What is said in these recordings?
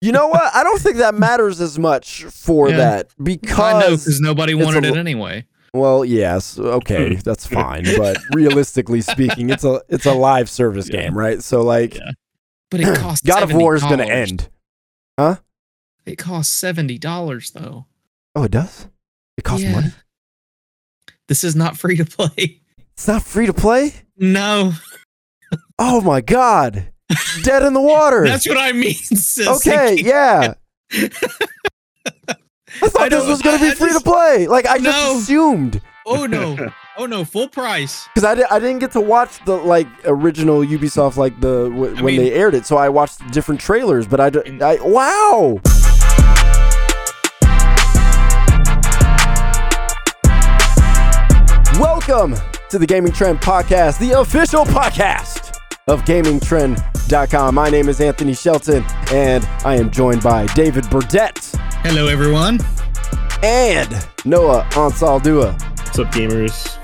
You know what? I don't think that matters as much for Yeah. that I know because because nobody wanted a- it anyway. well, yes, okay, that's fine, but realistically speaking, it's a it's a live service Yeah. game, right? So like Yeah. But it costs God of War is going to end, huh? It costs seventy dollars though. Oh, it does. It costs money. This is not free to play. It's not free to play. No, Oh my god, dead in the water. that's what I mean. sis. okay, It yeah. I thought I this was going to be I free just- to play. Like I just assumed. Oh no! Oh no! Full price. because I, di- I didn't get to watch the like original Ubisoft like the w- when mean- they aired it, so I watched different trailers. But I, d- I wow. Welcome to the Gaming Trend Podcast, the official podcast of GamingTrend.com. My name is Anthony Shelton, and I am joined by David Burdett Hello, everyone. and Noah Ansaldua. What's up, gamers?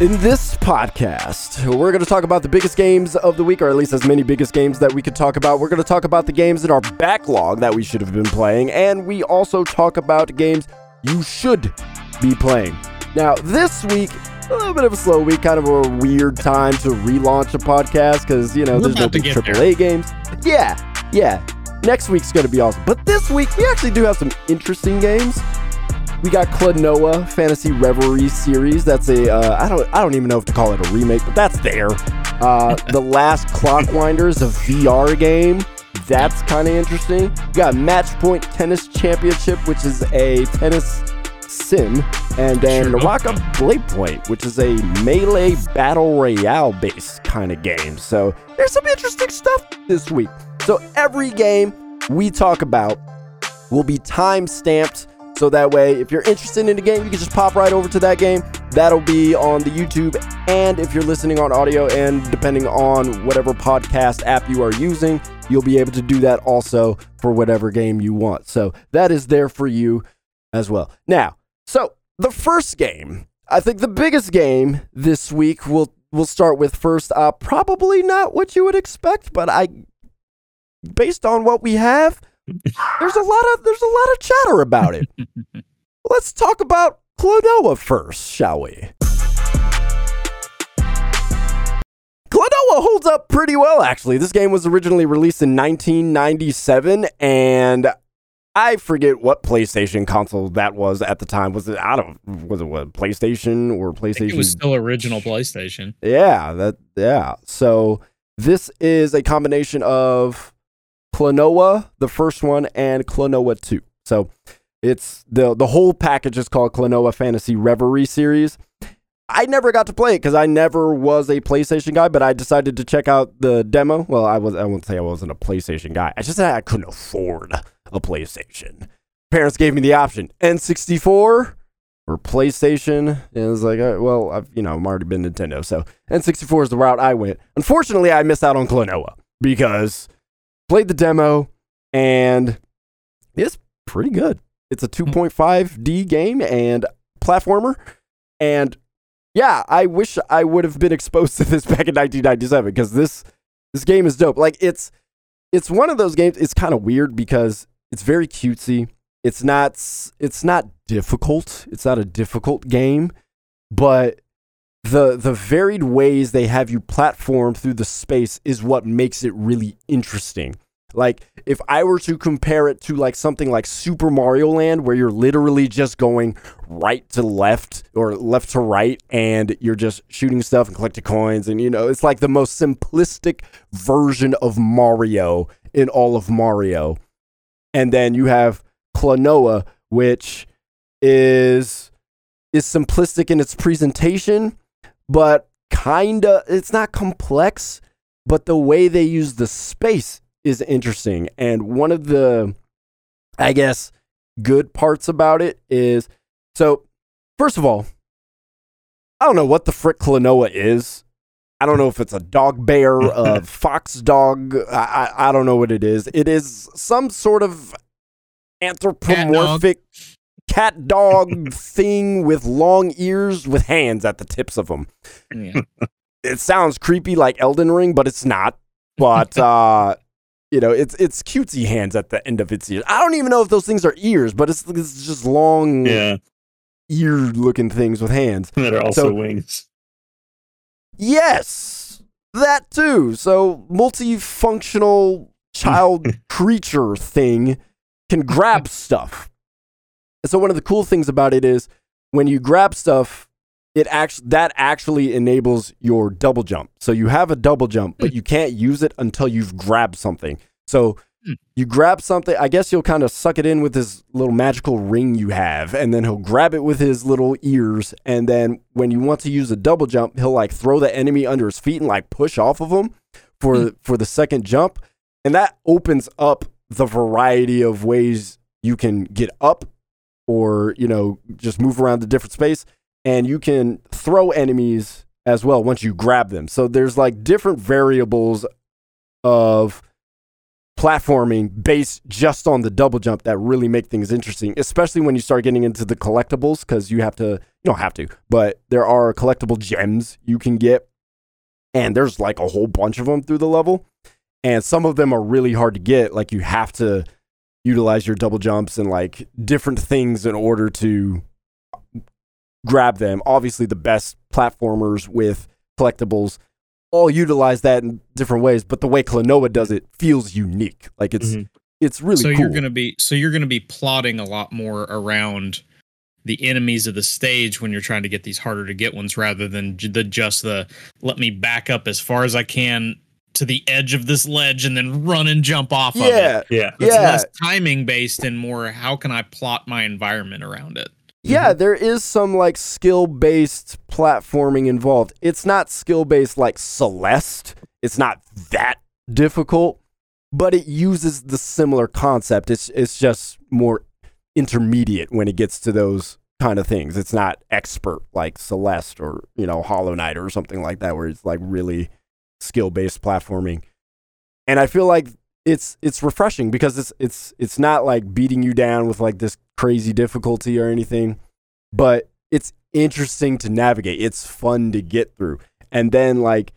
In this podcast, we're going to talk about the biggest games of the week, or at least as many biggest games that we could talk about. We're going to talk about the games in our backlog that we should have been playing, and we also talk about games you should be playing. Now, this week, a little bit of a slow week, kind of a weird time to relaunch a podcast because, you know, We're there's no big get there. Games. Yeah, yeah. Next week's going to be awesome. But this week, we actually do have some interesting games. We got Klonoa Phantasy Reverie series. That's a uh, I don't I don't even know if to call it a remake, but that's there. Uh, the Last Clockwinders, a VR game. That's kind of interesting. We got Match Point Tennis Championship, which is a tennis sim, and then Sure, Naraka Blade Point, which is a melee battle royale based kind of game. So there's some interesting stuff this week. So every game we talk about will be time stamped. So that way, if you're interested in the game, you can just pop right over to that game. That'll be on the YouTube. And if you're listening on audio and depending on whatever podcast app you are using, you'll be able to do that also for whatever game you want. So that is there for you as well. Now, so the first game, I think the biggest game this week we'll we'll start with first. Uh, probably not what you would expect, but I, based on what we have, there's a lot of there's a lot of chatter about it. Let's talk about Klonoa first, shall we? Klonoa holds up pretty well, actually. This game was originally released in 1997, and I forget what PlayStation console that was at the time. Was it out of was it what PlayStation or I PlayStation? it was still original PlayStation. Yeah, that yeah. So this is a combination of Klonoa, the first one, and Klonoa 2. So it's the the whole package is called Klonoa Phantasy Reverie series. I never got to play it because I never was a PlayStation guy, but I decided to check out the demo. Well, I was I won't say I wasn't a PlayStation guy. I just said I couldn't afford a PlayStation. Parents gave me the option N64 or PlayStation. And it was like, uh, well, I've you know I'm already been Nintendo, so N64 is the route I went. Unfortunately, I missed out on Klonoa because played the demo and it's pretty good. It's a 2.5D game and platformer. And yeah, I wish I would have been exposed to this back in 1997 because this this game is dope. Like it's it's one of those games. It's kind of weird because it's very cutesy. It's not it's not difficult. It's not a difficult game, but the the varied ways they have you platform through the space is what makes it really interesting. Like if I were to compare it to like something like Super Mario Land where you're literally just going right to left or left to right and you're just shooting stuff and collecting coins and you know it's like the most simplistic version of Mario in all of Mario. And then you have Klonoa which is is simplistic in its presentation but kinda it's not complex but the way they use the space is interesting. And one of the i guess good parts about it is so first of all i don't know what the frick Klonoa is i don't know if it's a dog bear a fox dog I, I i don't know what it is it is some sort of anthropomorphic cat dog thing with long ears with hands at the tips of them Yeah. it sounds creepy like Elden Ring, but it's not. But uh, you know, it's it's cutesy hands at the end of its ears. I don't even know if those things are ears, but it's, it's just long Yeah, ear looking things with hands. that are also So- wings. Yes, that too. So multifunctional child creature thing can grab stuff. And so one of the cool things about it is when you grab stuff, it actually that actually enables your double jump. So you have a double jump, but you can't use it until you've grabbed something. So Hmm. you grab something, I guess you'll kind of suck it in with this little magical ring you have, and then he'll grab it with his little ears. And then when you want to use a double jump, he'll like throw the enemy under his feet and like push off of him for for the second jump. And that opens up the variety of ways you can get up or, you know, just move around the different space. And you can throw enemies as well once you grab them. So there's like different variables of platforming based just on the double jump that really make things interesting, especially when you start getting into the collectibles because you have to, you don't have to, but there are collectible gems you can get. And there's like a whole bunch of them through the level. And some of them are really hard to get. Like you have to utilize your double jumps and like different things in order to grab them. Obviously, the best platformers with collectibles all utilize that in different ways, but the way Klonoa does it feels unique. Like it's Mhm. it's really so cool. you're gonna be so you're gonna be plotting a lot more around the enemies of the stage when you're trying to get these harder to get ones rather than the just the let me back up as far as I can to the edge of this ledge and then run and jump off of it. yeah, Yeah, It's yeah. less timing based and more how can I plot my environment around it. Yeah, mm-hmm. there is some like skill based platforming involved. It's not skill based like Celeste. It's not that difficult, but it uses the similar concept. It's it's just more intermediate when it gets to those kind of things. It's not expert like Celeste or, you know, Hollow Knight or something like that where it's like really skill based platforming. And I feel like it's it's refreshing because it's it's it's not like beating you down with like this crazy difficulty or anything, but it's interesting to navigate. It's fun to get through. And then like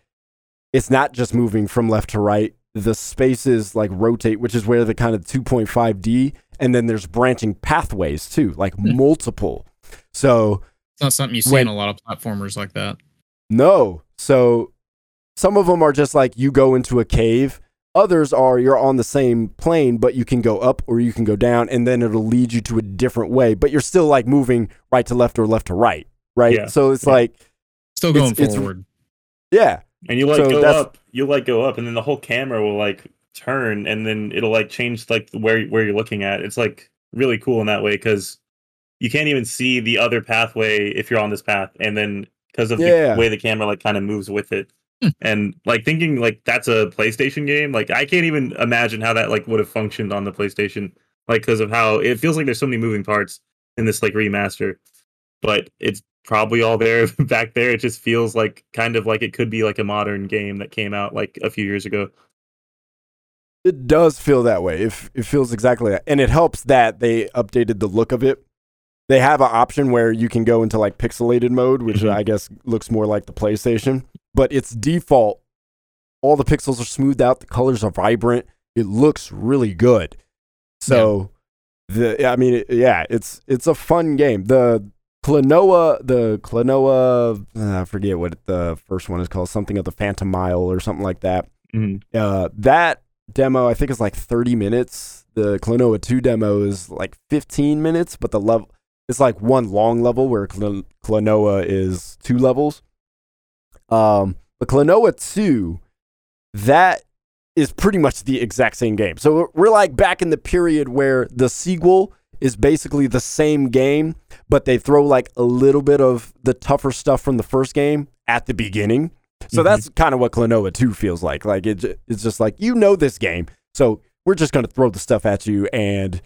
it's not just moving from left to right. The spaces like rotate, which is where the kind of 2.5D and then there's branching pathways too, like Hmm. multiple. So It's not something you see When- in a lot of platformers like that. no. So some of them are just like you go into a cave. Others are you're on the same plane, but you can go up or you can go down, and then it'll lead you to a different way. But you're still like moving right to left or left to right, right? Yeah. So it's Yeah. like, Still going It's- it's- forward. yeah, and you like So go that's- up, you like go up, and then the whole camera will like turn, and then it'll like change like where where you're looking at. It's like really cool in that way because you can't even see the other pathway if you're on this path, and then because of Yeah. the way the camera like kind of moves with it. And like thinking like that's a PlayStation game, like I can't even imagine how that like would have functioned on the PlayStation, like because of how it feels like there's so many moving parts in this like remaster, but it's probably all there back there. It just feels like kind of like it could be like a modern game that came out like a few years ago. it does feel that way. It, f- it feels exactly that, and it helps that they updated the look of it. They have an option where you can go into like pixelated mode, which Mhm. I guess looks more like the PlayStation, but its default. All the pixels are smoothed out. The colors are vibrant. It looks really good. So, the I mean, it- yeah, it's it's a fun game. The Klonoa, the Klonoa, uh, I forget what the first one is called, something of the Phantomile or something like that Mhm. uh, that demo I think is like 30 minutes. The Klonoa 2 demo is like 15 minutes, but the level it's like one long level where Cl- Klonoa is two levels. Um, but Klonoa 2, that is pretty much the exact same game. So we're- like back in the period where the sequel is basically the same game, but they throw like a little bit of the tougher stuff from the first game at the beginning. So Mhm. that's kind of what Klonoa 2 feels like. Like it, it's just like you know this game, so we're just going to throw the stuff at you and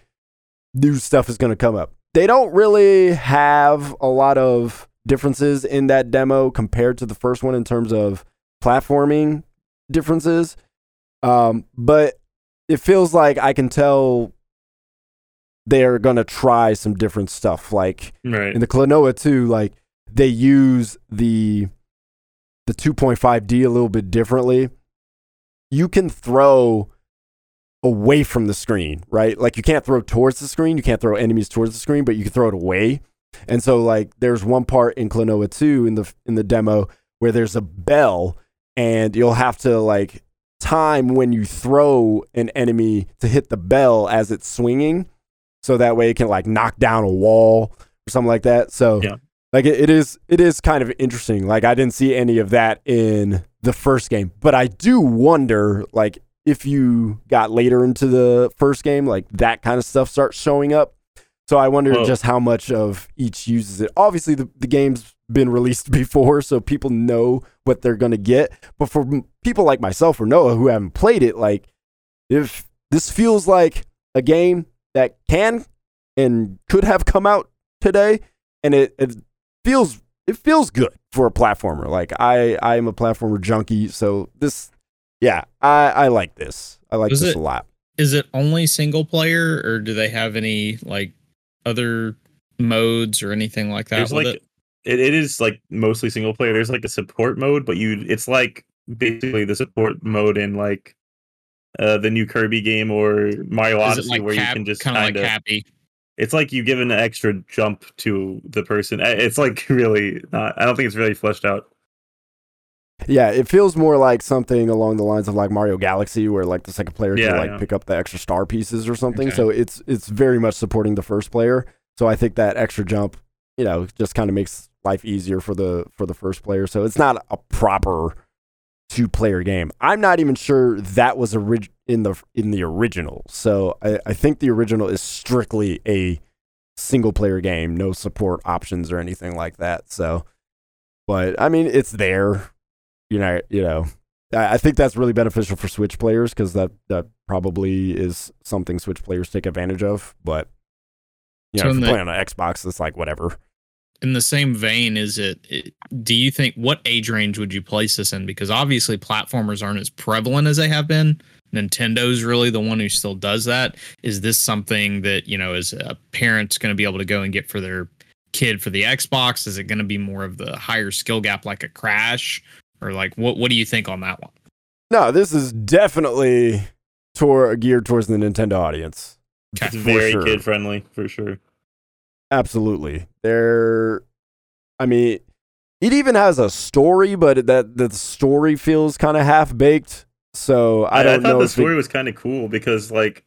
new stuff is going to come up. They don't really have a lot of differences in that demo compared to the first one in terms of platforming differences. Um, but it feels like I can tell they're going to try some different stuff. Like Right. in the Klonoa 2, like they use the the 2.5D a little bit differently. You can throw away from the screen, right? Like you can't throw towards the screen, you can't throw enemies towards the screen, but you can throw it away. And so like there's one part in Klonoa 2 in the in the demo where there's a bell and you'll have to like time when you throw an enemy to hit the bell as it's swinging so that way it can like knock down a wall or something like that. So Yeah. like it, it is it is kind of interesting. Like I didn't see any of that in the first game, but I do wonder like if you got later into the first game, like that kind of stuff starts showing up. So I wonder Well- just how much of each uses it. Obviously, the, the game's been released before, so people know what they're going to get. But for people like myself or Noah who haven't played it, like if this feels like a game that can and could have come out today, and it, it feels it feels good for a platformer. Like I I am a platformer junkie, so this yeah I I like this. I like Was this it- a lot. Is it only single player, or do they have any like other modes or anything like that There's with like it? it, it is like mostly single player. There's like a support mode, but you it's like basically the support mode in like uh the new Kirby game or Mario Odyssey like where cap, you can just kind of like of happy? it's like you give an extra jump to the person. It's like really not I don't think it's really fleshed out. Yeah, it feels more like something along the lines of like Mario Galaxy, where like the second player Yeah, can like yeah. pick up the extra star pieces or something. Okay. So it's it's very much supporting the first player. So I think that extra jump, you know, just kind of makes life easier for the for the first player. So it's not a proper two player game. I'm not even sure that was orig- in the in the original. So I, I think the original is strictly a single player game, no support options or anything like that. So, but I mean, it's there. You know, you know. I I think that's really beneficial for Switch players because that that probably is something Switch players take advantage of. But you So know, if you're the- playing on an Xbox, it's like whatever. In the same vein, is it, it? Do you think what age range would you place this in? Because obviously, platformers aren't as prevalent as they have been. Nintendo's really the one who still does that. Is this something that you know, is a parent's going to be able to go and get for their kid for the Xbox? Is it going to be more of the higher skill gap, like a Crash, or like what? What do you think on that one? No, this is definitely toward geared towards the Nintendo audience. Okay. It's very sure. kid friendly for sure. Absolutely. There I mean it even has a story, but that the story feels kind of half baked. So I don't thought know the story it, was kind of cool because like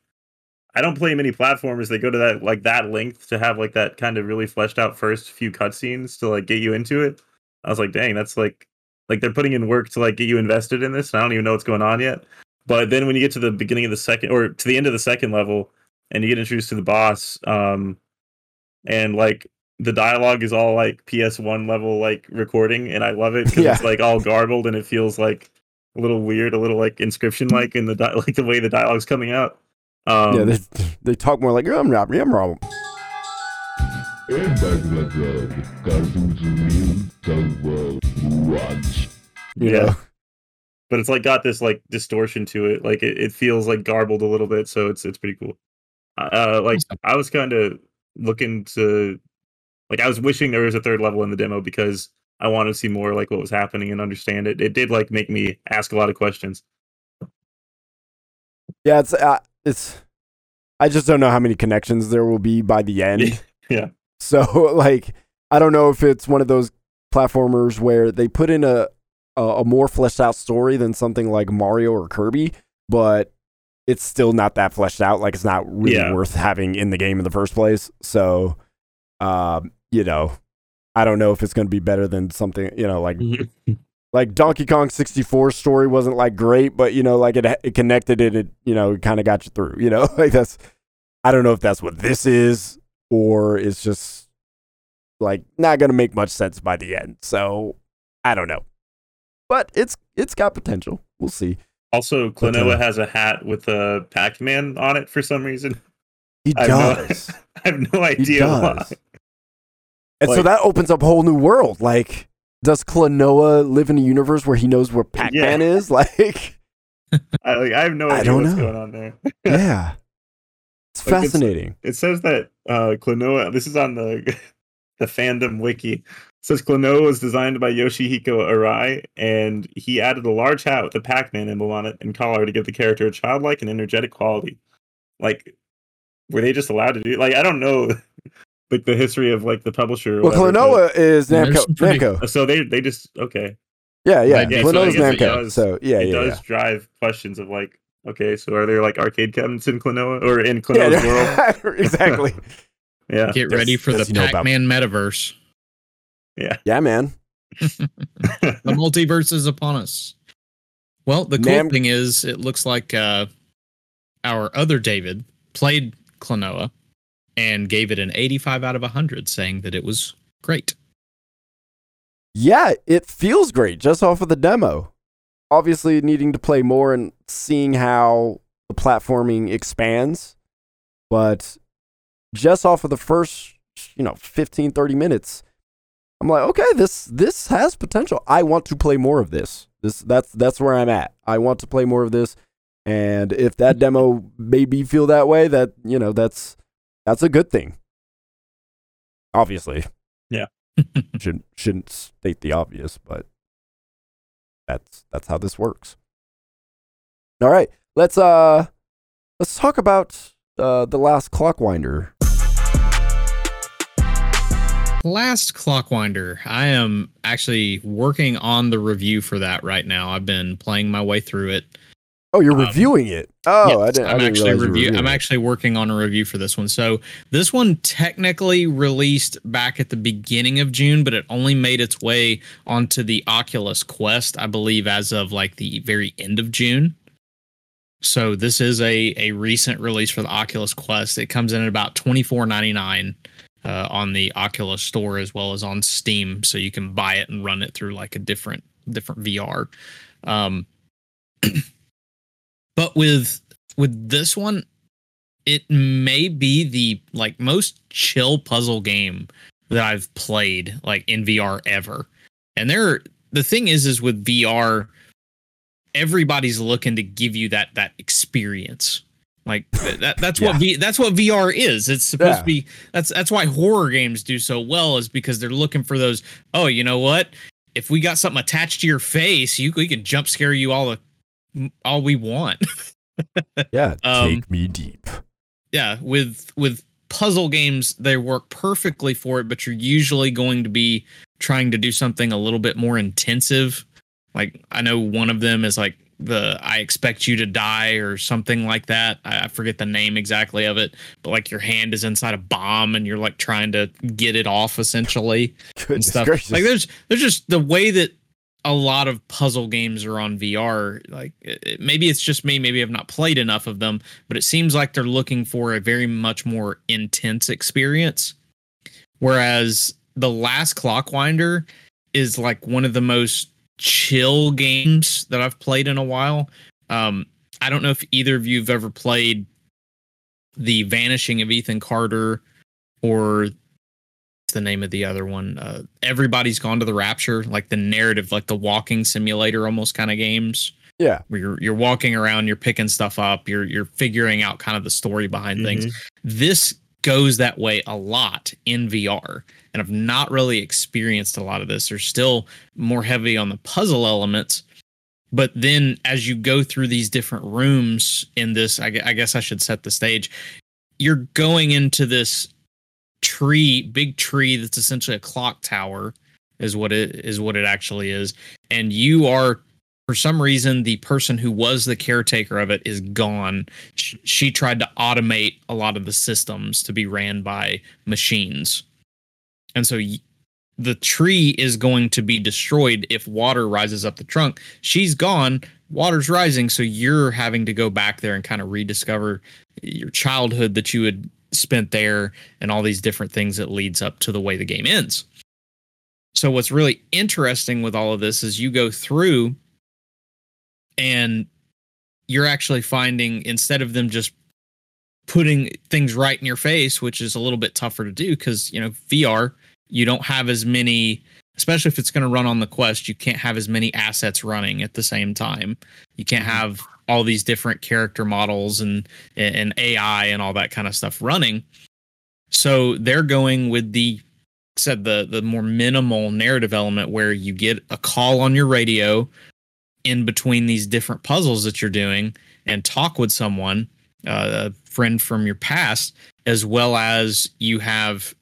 I don't play many platformers that go to that like that length to have like that kind of really fleshed out first few cutscenes to like get you into it. I was like, dang, that's like like they're putting in work to like get you invested in this. And I don't even know what's going on yet. But then when you get to the beginning of the second or to the end of the second level and you get introduced to the boss, um, and like the dialogue is all like PS1 level like recording, and I love it because Yeah. it's like all garbled and it feels like a little weird, a little like inscription like in the di- like the way the dialogue's coming out. Um, yeah, they, they talk more like I'm not I'm wrong. Embargador, cartoons real the watch. You Yeah. know? but it's like got this like distortion to it. Like it, it feels like garbled a little bit, so it's it's pretty cool. Uh, like I was kind of looking to, like I was wishing there was a third level in the demo because I wanted to see more like what was happening and understand it. It did like make me ask a lot of questions. Yeah, it's uh, it's I just don't know how many connections there will be by the end. Yeah. So like I don't know if it's one of those platformers where they put in a a, a more fleshed out story than something like Mario or Kirby, but it's still not that fleshed out. Like it's not really Yeah. worth having in the game in the first place. So, um, you know, I don't know if it's going to be better than something. You know, like like Donkey Kong 64 story wasn't like great, but you know, like it, it connected it, it you know, kind of got you through, you know, like that's, I don't know if that's what this is or it's just like not going to make much sense by the end. So I don't know, but it's, it's got potential. We'll see. Also, Klonoa has a hat with a Pac-Man on it for some reason. He I have no- does. I have no idea why. does. And so that opens up a whole new world. Like, does Klonoa live in a universe where he knows where Pac-Man is? Like, I, like, I have no I idea don't what's know. going on there. yeah. It's Like, it's- fascinating. It says that uh Klonoa this is on the the fandom wiki says Klonoa was designed by Yoshihiko Arai, and he added a large hat with a Pac-Man emblem on it and collar to give the character a childlike and energetic quality. Like, were they just allowed to do? Like, I don't know, like the history of like the publisher. Well, whatever, but- Klonoa is Namco. some pretty- Namco. So they they just okay. Yeah, yeah. Yeah, so I it Namco. does- so yeah, yeah. it yeah, does yeah. drive questions of like, okay, so are there like arcade cabinets in Klonoa or in Yeah, world? exactly. Yeah. Get ready for the Does he about- Pac-Man metaverse. Yeah. Yeah, man. the multiverse is upon us. Well, the cool Nam- thing is, it looks like uh, our other David played Klonoa and gave it an 85 out of 100, saying that it was great. Yeah, it feels great just off of the demo. Obviously, needing to play more and seeing how the platforming expands, but just off of the first, you know, 15, 30 minutes, I'm like, okay, this this has potential. I want to play more of this. This that's that's where I'm at. I want to play more of this, and if that demo made me feel that way, that you know, that's that's a good thing. Obviously, Yeah. shouldn't shouldn't state the obvious, but that's that's how this works. All right, let's uh let's talk about uh the last clockwinder. Last Clockwinder. I am actually working on the review for that right now. I've been playing my way through it. Oh, you're Um, reviewing it. Oh, I didn't. I I'm actually review. I'm actually working on a review for this one. So this one technically released back at the beginning of June, but it only made its way onto the Oculus Quest, I believe, as of like the very end of June. So this is a a recent release for the Oculus Quest. It comes in at about twenty four ninety nine. Uh, on the Oculus store as well as on Steam, so you can buy it and run it through like a different different VR. Um, but with with this one it may be the like most chill puzzle game that i've played like in vr ever. And there the thing is is with vr everybody's looking to give you that that experience. Like that that's what v, that's what vr is. It's supposed Yeah. to be that's that's why horror games do so well is because they're looking for those oh you know what? If we got something attached to your face you we can jump scare you all the all we want Yeah, Um, take me deep. yeah with with puzzle games they work perfectly for it but you're usually going to be trying to do something a little bit more intensive like i know one of them is like the i expect you to die or something like that i, I forget the name exactly of it but like your hand is inside a bomb and you're like trying to get it off essentially and stuff. gracious. Like there's there's just the way that a lot of puzzle games are on VR. Like it, maybe it's just me, maybe I've not played enough of them, but it seems like they're looking for a very much more intense experience. Whereas the last Clockwinder is like one of the most chill games that I've played in a while. Um, I don't know if either of you have ever played the Vanishing of Ethan Carter or the name of the other one? Uh, Everybody's Gone to the Rapture, like the narrative, like the walking simulator almost kind of games yeah, where you're you're walking around, you're picking stuff up, you're you're figuring out kind of the story behind things. This goes that way a lot in VR, and I've not really experienced a lot of this. There's still more heavy on the puzzle elements, but then as you go through these different rooms in this, I, I guess I should set the stage. You're going into this tree, big tree that's essentially a clock tower, is what it is. What it actually is, and you are for some reason the person who was the caretaker of it is gone. She, she tried to automate a lot of the systems to be ran by machines. And so y- the tree is going to be destroyed if water rises up the trunk. She's gone. Water's rising. So you're having to go back there and kind of rediscover your childhood that you had spent there and all these different things that leads up to the way the game ends. So what's really interesting with all of this is you go through and you're actually finding instead of them just putting things right in your face which is a little bit tougher to do because you know vr you don't have as many especially if it's going to run on the quest you can't have as many assets running at the same time. You can't mm-hmm. have all these different character models and and ai and all that kind of stuff running. So they're going with the said, the the more minimal narrative element where you get a call on your radio in between these different puzzles that you're doing and talk with someone, uh, a friend from your past, as well as you have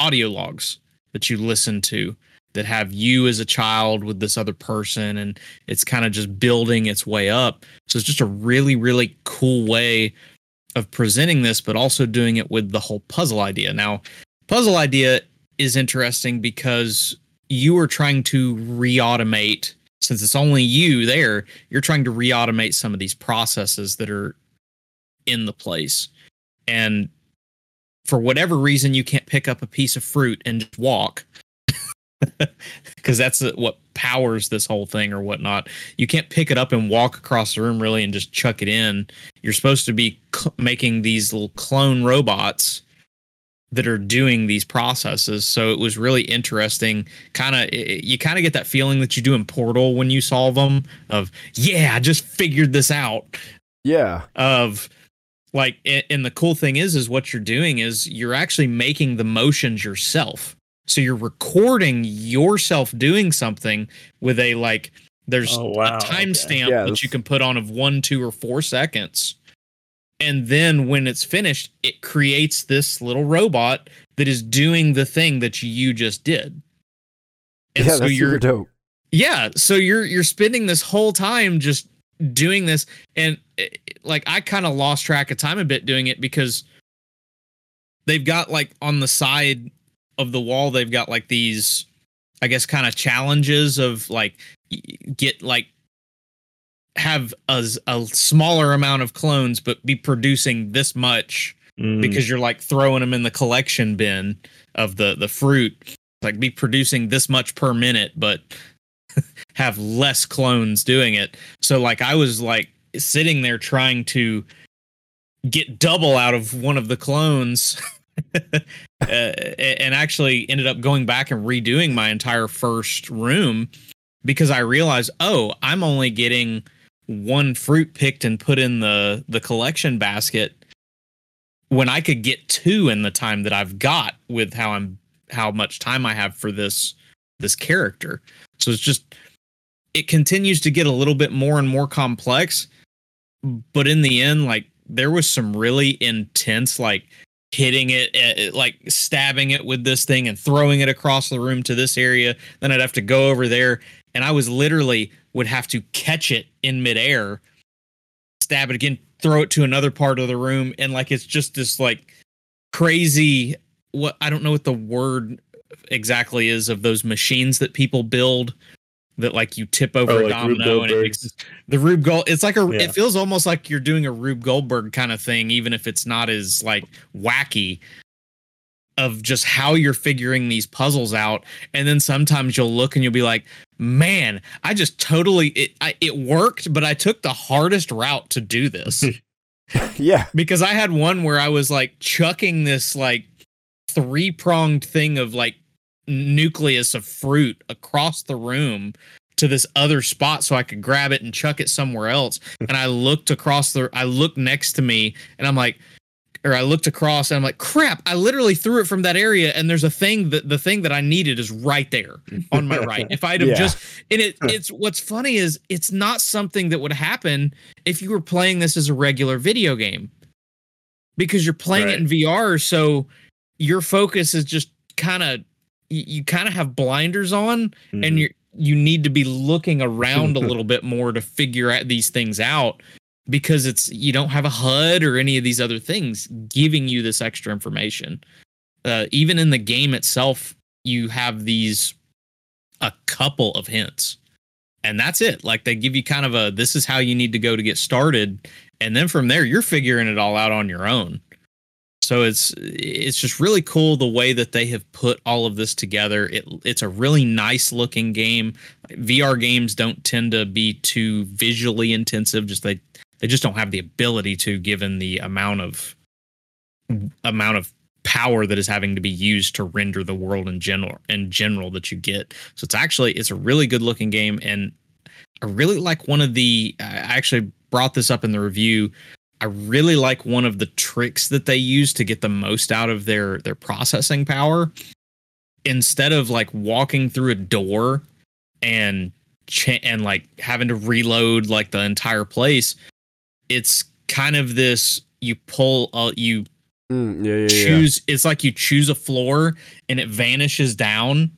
audio logs that you listen to that have you as a child with this other person and it's kind of just building its way up. So it's just a really really cool way of presenting this but also doing it with the whole puzzle idea. Now puzzle idea is interesting because you are trying to re-automate since it's only you there you're trying to re-automate some of these processes that are in the place. And for whatever reason you can't pick up a piece of fruit and just walk because that's what powers this whole thing or whatnot. You can't pick it up and walk across the room really and just chuck it in. You're supposed to be cl- making these little clone robots that are doing these processes. So it was really interesting. Kind of, you kind of get that feeling that you do in Portal when you solve them. Of yeah, I just figured this out. Yeah. Of like, and the cool thing is, is what you're doing is you're actually making the motions yourself. So you're recording yourself doing something with a like there's Oh, wow, a timestamp Yeah, that you can put on of one, two, or four seconds. And then when it's finished, it creates this little robot that is doing the thing that you just did. And yeah, so that's you're super dope. yeah, so you're you're spending this whole time just doing this and eh, like I kind of lost track of time a bit doing it because they've got like on the side of the wall they've got like these I guess kind of challenges of like get like have a smaller amount of clones but be producing this much Mm. because you're like throwing them in the collection bin of the the fruit like be producing this much per minute but have less clones doing it so like i was like sitting there trying to get double out of one of the clones uh, and actually ended up going back and redoing my entire first room because i realized oh i'm only getting one fruit picked and put in the the collection basket when I could get two in the time that I've got with how I'm how much time I have for this this character. So it's just it continues to get a little bit more and more complex, but in the end like there was some really intense like hitting it eh, like stabbing it with this thing and throwing it across the room to this area. Then I'd have to go over there and I was literally would have to catch it in midair stab it again throw it to another part of the room and like it's just this like crazy what I don't know what the word exactly is of those machines that people build that like you tip over Oh, a like Rube domino and it makes the Rube Gold it's like a Yeah. it feels almost like you're doing a Rube Goldberg kind of thing even if it's not as like wacky of just how you're figuring these puzzles out and then sometimes you'll look and you'll be like man i just totally it I, it worked but i took the hardest route to do this yeah. because i had one where i was like chucking this like three pronged thing of like nucleus of fruit across the room to this other spot so i could grab it and chuck it somewhere else hmm. and i looked across the i looked next to me and i'm like or I looked across and I'm like, crap, I literally threw it from that area and there's a thing that the thing that I needed is right there on my right. If I'd have Yeah. just and it it's what's funny is it's not something that would happen if you were playing this as a regular video game. Because you're playing it in VR, so your focus is just kind of you, you kind of have blinders on and Mhm. you you need to be looking around a little bit more to figure out these things out because it's you don't have a HUD or any of these other things giving you this extra information. Uh, even in the game itself, you have these a couple of hints, and that's it. Like they give you kind of a this is how you need to go to get started, and then from there you're figuring it all out on your own. So it's it's just really cool the way that they have put all of this together. It it's a really nice looking game. VR games don't tend to be too visually intensive. Just they they just don't have the ability to, given the amount of amount of power that is having to be used to render the world in general in general that you get. So it's actually it's a really good looking game, and I really like one of the. I actually brought this up in the review. I really like one of the tricks that they use to get the most out of their their processing power instead of like walking through a door and cha- and like having to reload like the entire place, it's kind of this you pull uh, you Mm, yeah, yeah, yeah. choose it's like you choose a floor and it vanishes down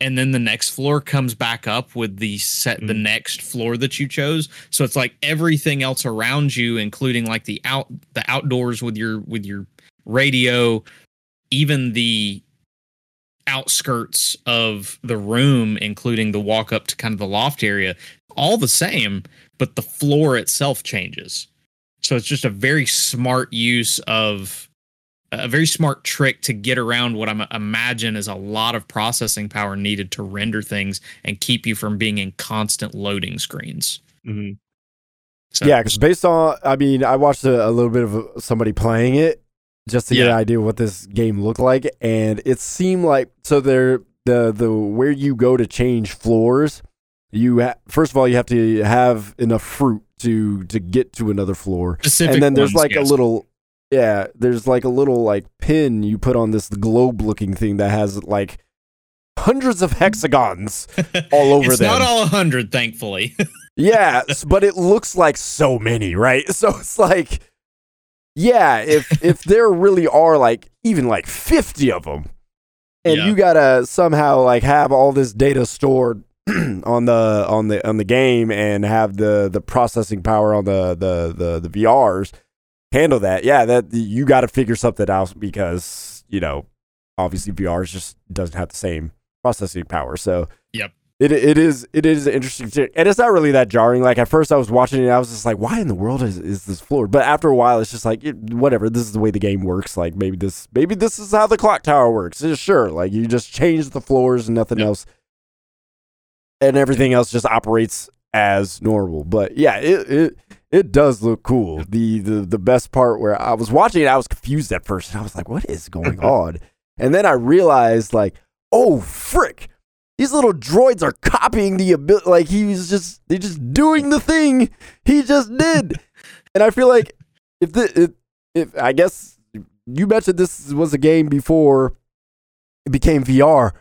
and then the next floor comes back up with the set the Mm. next floor that you chose so it's like everything else around you including like the out the outdoors with your with your radio even the outskirts of the room including the walk up to kind of the loft area all the same but the floor itself changes so it's just a very smart use of a very smart trick to get around what I imagine is a lot of processing power needed to render things and keep you from being in constant loading screens. hmm So, Yeah, because based on, I mean, I watched a, a little bit of somebody playing it just to get an idea of what this game looked like, and it seemed like so there the the where you go to change floors, you ha- first of all you have to have enough fruit to to get to another floor, specific and then there's ones, like yes. a little. Yeah, there's like a little like pin you put on this globe looking thing that has like hundreds of hexagons all over there. it's them. not all a hundred, thankfully. Yeah, but it looks like so many, right? So it's like, yeah, if if there really are like even like fifty of them, and Yeah. you gotta somehow like have all this data stored on the on the on the game and have the the processing power on the the the, the VRs handle that. Yeah, that you got to figure something out because you know obviously VRs just doesn't have the same processing power. So Yep. it it is it is interesting and it's not really that jarring. Like at first I was watching it, I was just like, why in the world is, is this floor? But after a while, it's just like it, whatever. This is the way the game works. Like maybe this maybe this is how the clock tower works. Yeah, sure, like you just change the floors and nothing Yep. else, and everything else just operates as normal. But yeah, it it it does look cool. The the the best part where I was watching it, I was confused at first. And I was like, what is going on? And then I realized like, oh frick these little droids are copying the ability. Like he was just, they're just doing the thing he just did. and I feel like if the, if, if I guess you mentioned this was a game before it became VR.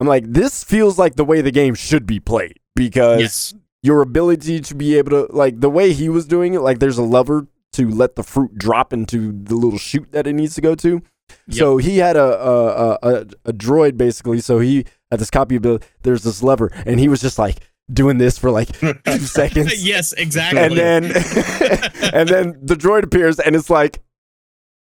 I'm like, this feels like the way the game should be played because yes. Your ability to be able to, like the way he was doing it, like there's a lever to let the fruit drop into the little chute that it needs to go to. So he had a a, a a droid basically. So he had this copy ability. There's this lever, and he was just like doing this for like two seconds, yes, exactly. and then and then the droid appears, and it's like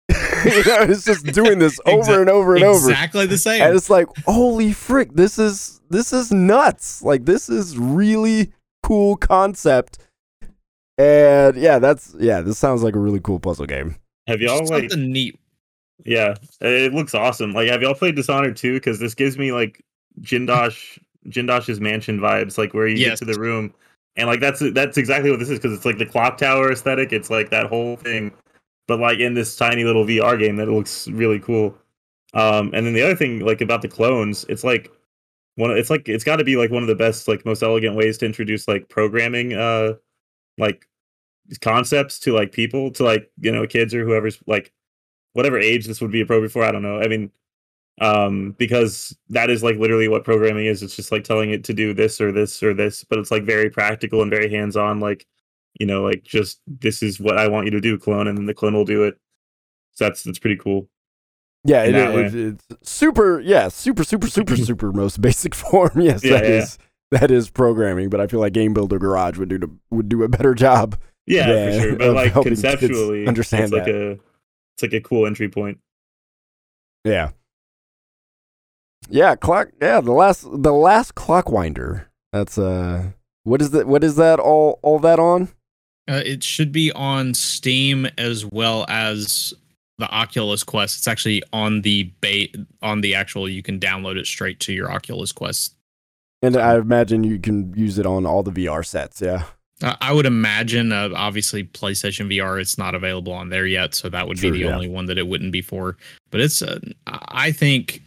you know, it's just doing this over and over and over. exactly the same. And it's like, holy frick, this is this is nuts. Like this is really cool concept. And yeah, that's yeah, this sounds like a really cool puzzle game. Have y'all like? Something neat. Yeah, it looks awesome. Like, have y'all played Dishonored 2? Because this gives me like Jindosh Jindosh's mansion vibes, like where you Yes. get to the room, and like that's that's exactly what this is. Because it's like the clock tower aesthetic. It's like that whole thing, but like in this tiny little VR game that looks really cool. Um, and then the other thing, like about the clones, it's like one. of- It's like it's got to be like one of the best, like most elegant ways to introduce like programming, uh, like concepts to like people, to like you know kids or whoever's like whatever age this would be appropriate for. I don't know. I mean, um, because that is like literally what programming is. It's just like telling it to do this or this or this, but it's like very practical and very hands on. Like, you know, like just this is what I want you to do, clone, and then the clone will do it. So that's that's pretty cool. Yeah, in it, it, it's super. Yeah, super, super, super, super most basic form. Yes, Yeah, that yeah. is that is programming. But I feel like Game Builder Garage would do the, would do a better job. Yeah, Yeah, for sure. But like helping kids conceptually, understand it's like that. a it's like a cool entry point. Yeah, yeah. Clock. Yeah, the last the last Clockwinder. That's uh, what is that? What is that? All all that on? Uh, it should be on Steam as well as the Oculus Quest. It's actually on the bait on the actual. You can download it straight to your Oculus Quest. And I imagine you can use it on all the VR sets. Yeah. I would imagine, uh, obviously, PlayStation VR. It's not available on there yet, so that would Sure, be the yeah. only one that it wouldn't be for. But it's, uh, I think,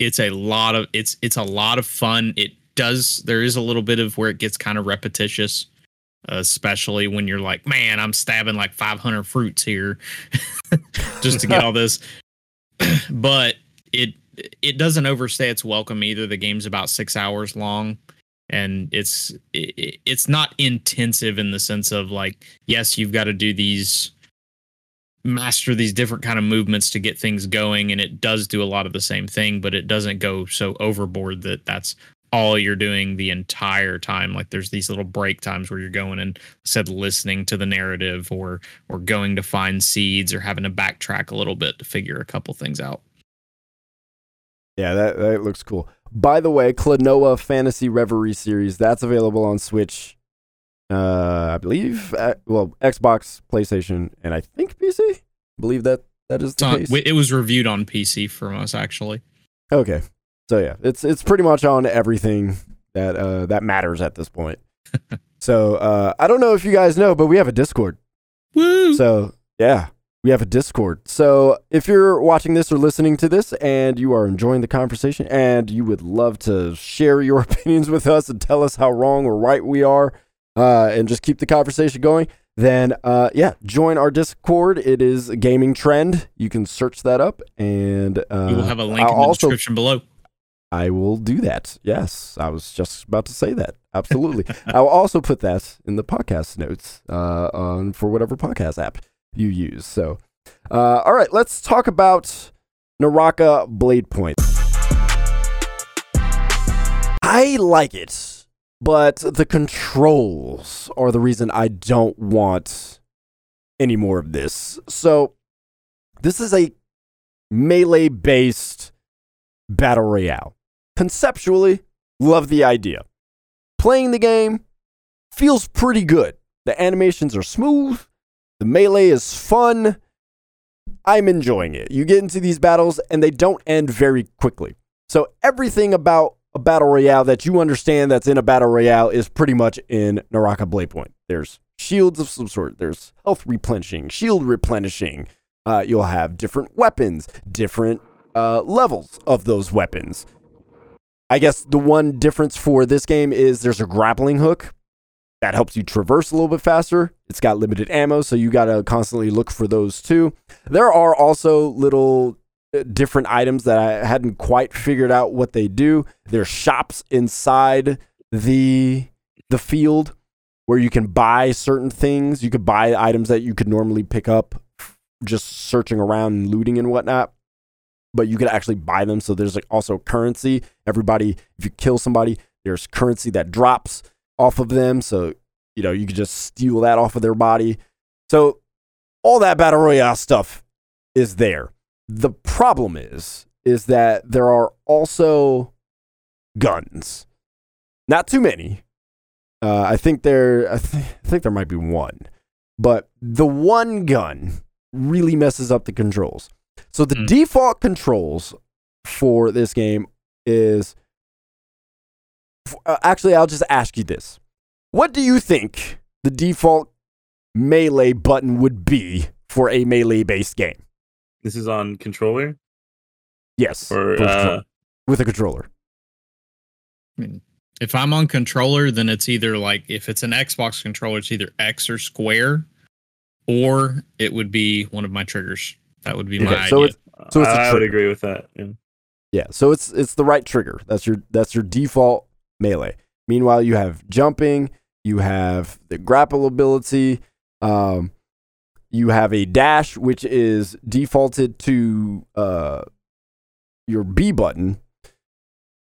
it's a lot of it's it's a lot of fun. It does. There is a little bit of where it gets kind of repetitious, Uh, especially when you're like, man, I'm stabbing like 500 fruits here just to get all this. but it it doesn't overstay its welcome either. The game's about six hours long, and it's it, it's not intensive in the sense of like yes, you've got to do these master these different kind of movements to get things going and it does do a lot of the same thing but it doesn't go so overboard that that's all you're doing the entire time like there's these little break times where you're going and said listening to the narrative or or going to find seeds or having to backtrack a little bit to figure a couple things out Yeah, that, that looks cool. By the way, Klonoa Phantasy Reverie series that's available on Switch. Uh, I believe, uh, well, Xbox, PlayStation, and I think PC. I believe that that is the on- case. it was reviewed on pc from us actually Okay, so yeah, it's it's pretty much on everything that uh that matters at this point. so uh, I don't know if you guys know, but we have a Discord. Woo! So yeah, we have a Discord. So if you're watching this or listening to this and you are enjoying the conversation and you would love to share your opinions with us and tell us how wrong or right we are, uh, and just keep the conversation going, then uh, yeah, join our Discord. It is gaming trend. You can search that up, and uh, we will have a link I'll in the also description below I will do that. Yes, I was just about to say that. Absolutely. I will also put that in the podcast notes uh, on for whatever podcast app you use. So, uh, all right, let's talk about Naraka Bladepoint. I like it, but the controls are the reason I don't want any more of this. So, this is a melee based battle royale. Conceptually, love the idea. Playing the game feels pretty good. The animations are smooth, the melee is fun. I'm enjoying it. You get into these battles and they don't end very quickly. So everything about a battle royale that you understand that's in a battle royale is pretty much in Naraka Bladepoint. There's shields of some sort. There's health replenishing, shield replenishing. Uh, you'll have different weapons, different uh, levels of those weapons. I guess the one difference for this game is there's a grappling hook that helps you traverse a little bit faster. It's got limited ammo, so you got to constantly look for those too. There are also little uh, different items that I hadn't quite figured out what they do. There's shops inside the the field where you can buy certain things. You could buy items that you could normally pick up just searching around and looting and whatnot but you could actually buy them. So there's like also currency. Everybody, if you kill somebody, there's currency that drops off of them. So, you know, you could just steal that off of their body. So all that battle royale stuff is there. The problem is, is that there are also guns. Not too many. Uh, I think there, I, th- I think there might be one, but the one gun really messes up the controls. So the Hmm. default controls for this game is uh, actually I'll just ask you this. What do you think the default melee button would be for a melee based game? This is on controller Yes. or uh, control- with a controller. I mean, if I'm on controller, then it's either like if it's an Xbox controller, it's either X or square, or it would be one of my triggers. That would be my so idea. it's So it's a I would agree with that. Yeah. Yeah, so it's it's the right trigger. That's your that's your default melee. Meanwhile, you have jumping, you have the grapple ability, um, you have a dash which is defaulted to uh, your B button,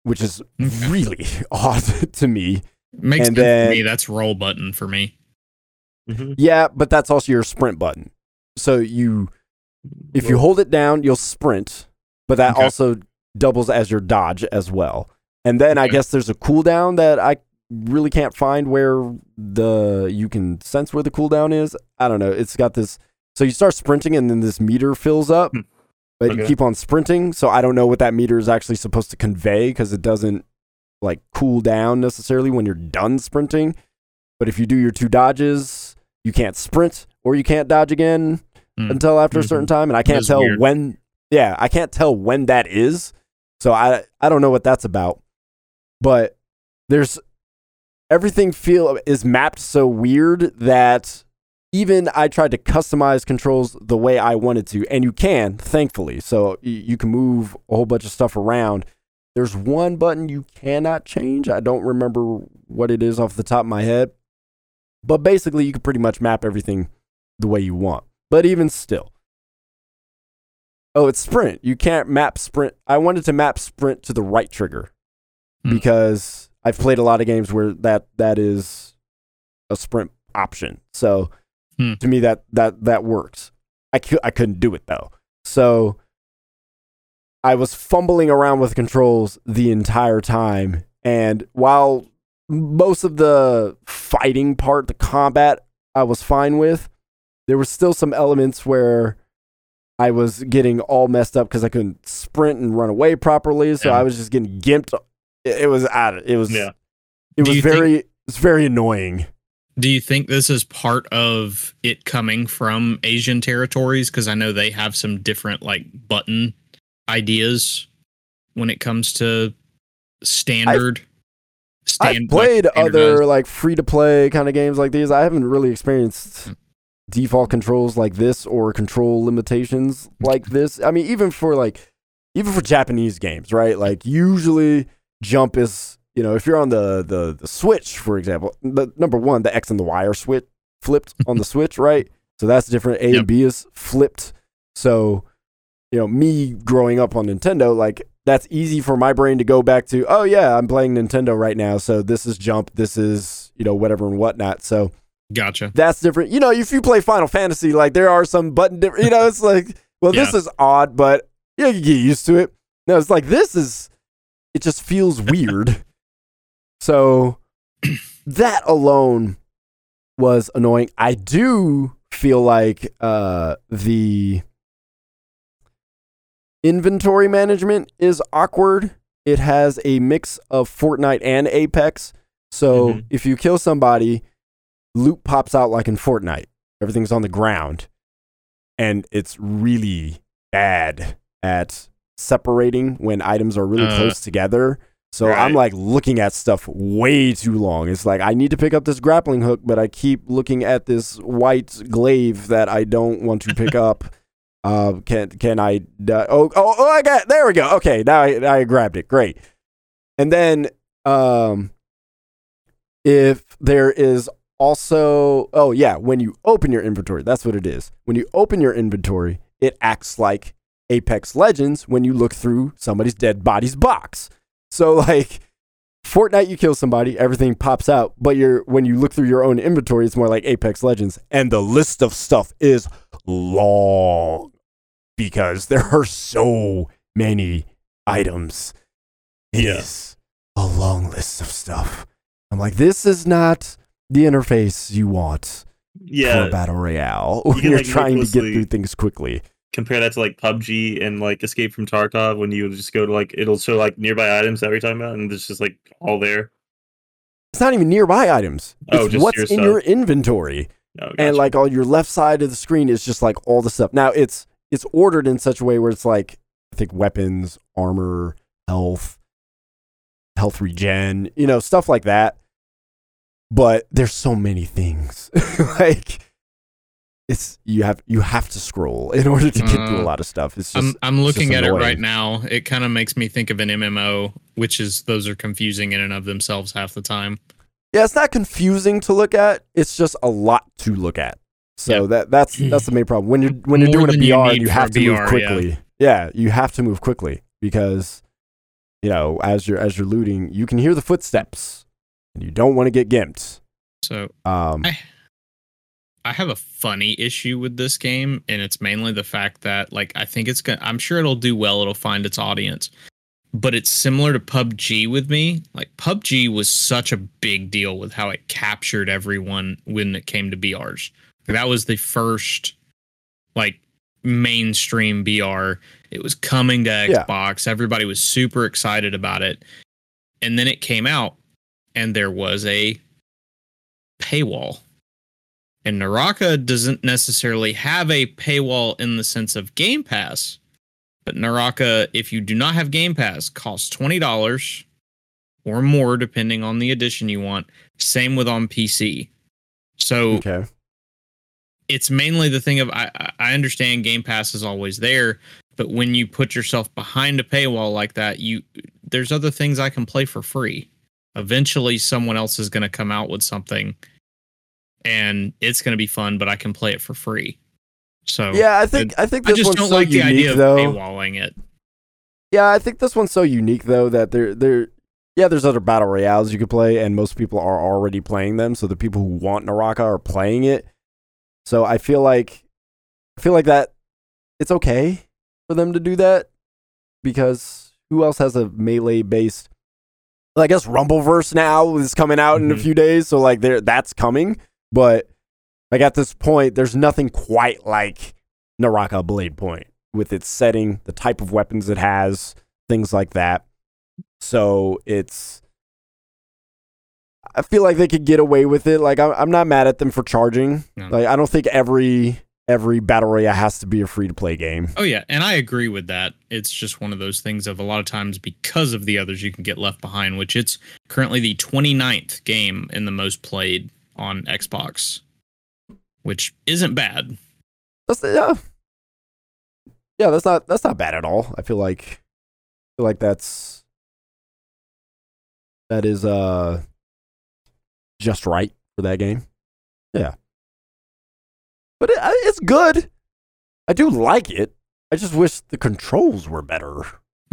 which is really odd to me. Makes and sense then- for me. That's roll button for me. Mhm. Yeah, but that's also your sprint button. So you if you hold it down, you'll sprint, but that Okay. also doubles as your dodge as well. And then I Okay. guess there's a cooldown that I really can't find where the you can sense where the cooldown is. I don't know. It's got this so you start sprinting and then this meter fills up, Hmm. but you Okay. keep on sprinting. So I don't know what that meter is actually supposed to convey because it doesn't like cool down necessarily when you're done sprinting. But if you do your two dodges, you can't sprint or you can't dodge again Hmm. until after a certain time, and I can't tell weird. when. Yeah, I can't tell when that is. So I I don't know what that's about. But there's everything feel is mapped so weird that even I tried to customize controls the way I wanted to, and you can, thankfully. So y- you can move a whole bunch of stuff around. There's one button you cannot change. I don't remember what it is off the top of my head. But basically, you can pretty much map everything the way you want. But even still, oh, it's sprint. You can't map sprint. I wanted to map sprint to the right trigger Hmm. because I've played a lot of games where that that is a sprint option. So Hmm. to me, that that that works. I cou- I couldn't do it though. So I was fumbling around with controls the entire time, and while most of the fighting part, the combat, I was fine with, there were still some elements where I was getting all messed up because I couldn't sprint and run away properly. So Yeah. I was just getting gimped. It, it was out. It was. Yeah. It Do was you think- very. it's very annoying. Do you think this is part of it coming from Asian territories? Because I know they have some different like button ideas when it comes to standard. I've stand- like, played other like free to play kind of games like these. I haven't really experienced Hmm. Default controls like this or control limitations like this. I mean, even for like even for Japanese games, right? Like usually jump is you know if you're on the the the Switch, for example, the number one the X and the Y are switch flipped on the Switch, right? So that's different. A Yep. and B is flipped. So you know me growing up on Nintendo, like that's easy for my brain to go back to. Oh yeah, I'm playing Nintendo right now, so this is jump, this is you know whatever and whatnot. So Gotcha. that's different. You know, if you play Final Fantasy, like there are some button different. You know, it's like, well, this is odd, but yeah, you get used to it. No, it's like this is. It just feels weird. so that alone was annoying. I do feel like uh, the inventory management is awkward. It has a mix of Fortnite and Apex. So Mhm. if you kill somebody, loot pops out like in Fortnite. Everything's on the ground. And it's really bad at separating when items are really Uh, close together. So I'm like looking at stuff way too long. It's like I need to pick up this grappling hook, but I keep looking at this white glaive that I don't want to pick up. Uh, can can I? Uh, oh oh oh! I got there. We go. Okay, now I, I grabbed it. Great. And then um, if there is also oh yeah, when you open your inventory, that's what it is. When you open your inventory, it acts like Apex Legends when you look through somebody's dead body's box. So like Fortnite, you kill somebody, everything pops out, but you're when you look through your own inventory, it's more like Apex Legends, and the list of stuff is long because there are so many items. It is Yeah. a long list of stuff. I'm like, this is not the interface you want for a Yeah. battle royale when can, you're like, trying to get through things quickly. Compare that to like PUBG and like Escape from Tarkov when you just go to like it'll show like nearby items every time out and it's just like all there. It's not even nearby items. Oh, It's just what's your in your inventory. Oh, and like on your left side of the screen is just like all the stuff. Now it's it's ordered in such a way where it's like I think weapons, armor, health, health regen, you know, stuff like that. But there's so many things. like it's you have you have to scroll in order to get through a Uh, lot of stuff. It's just I'm I'm looking at it right now. It kind of makes me think of an MMO, which is those are confusing in and of themselves half the time. Yeah, it's not confusing to look at. It's just a lot to look at. So Yeah. that that's that's the main problem. When you're when you're More doing a you BR, and you have to move BR, yeah. quickly. Yeah. you have to move quickly because you know as you're as you're looting, you can hear the footsteps, and you don't want to get gimped. So Um, I- I have a funny issue with this game, and it's mainly the fact that like I think it's gonna. I'm sure it'll do well. It'll find its audience, but it's similar to PUBG with me. Like PUBG was such a big deal with how it captured everyone when it came to BRs. That was the first like mainstream BR. It was coming to Yeah. Xbox. Everybody was super excited about it, and then it came out, and there was a paywall. And Naraka doesn't necessarily have a paywall in the sense of Game Pass, but Naraka, if you do not have Game Pass, costs twenty dollars or more, depending on the edition you want. Same with on PC. So okay. it's mainly the thing of I I- I understand Game Pass is always there, but when you put yourself behind a paywall like that, you there's other things I can play for free. Eventually, someone else is going to come out with something, and it's going to be fun, but I can play it for free. So Yeah, I think I think I this just one's don't so like the unique idea of though. paywalling it. Yeah, I think this one's so unique though that there there yeah, there's other battle royales you could play and most people are already playing them, so the people who want Naraka are playing it. So I feel like I feel like that it's okay for them to do that because who else has a melee based I guess Rumbleverse now is coming out in a Mhm. few days, so like there that's coming, but like at this point there's nothing quite like Naraka Bladepoint with its setting, the type of weapons it has, things like that. So it's. I feel like they could get away with it. Like I'm, I'm not mad at them for charging. No. Like I don't think every every battle royale has to be a free to play game. Oh yeah, and I agree with that. It's just one of those things of a lot of times because of the others you can get left behind, which it's currently the 29th game in the most played on Xbox, which isn't bad. That's yeah, yeah. That's not that's not bad at all. I feel like I feel like that's that is uh just right for that game. Yeah, but it, it's good. I do like it. I just wish the controls were better.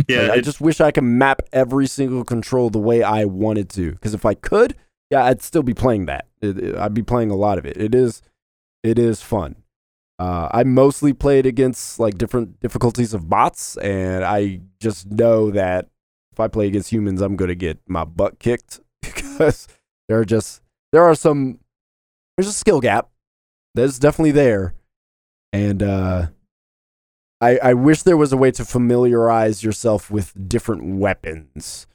Yeah, Like, I just wish I could map every single control the way I wanted to. Because if I could, yeah, I'd still be playing that. It- it- I'd be playing a lot of it. It is, it is fun. Uh, I mostly played against like different difficulties of bots, and I just know that if I play against humans, I'm gonna get my butt kicked because there are just there are some there's a skill gap that's definitely there, and uh, I, I wish there was a way to familiarize yourself with different weapons.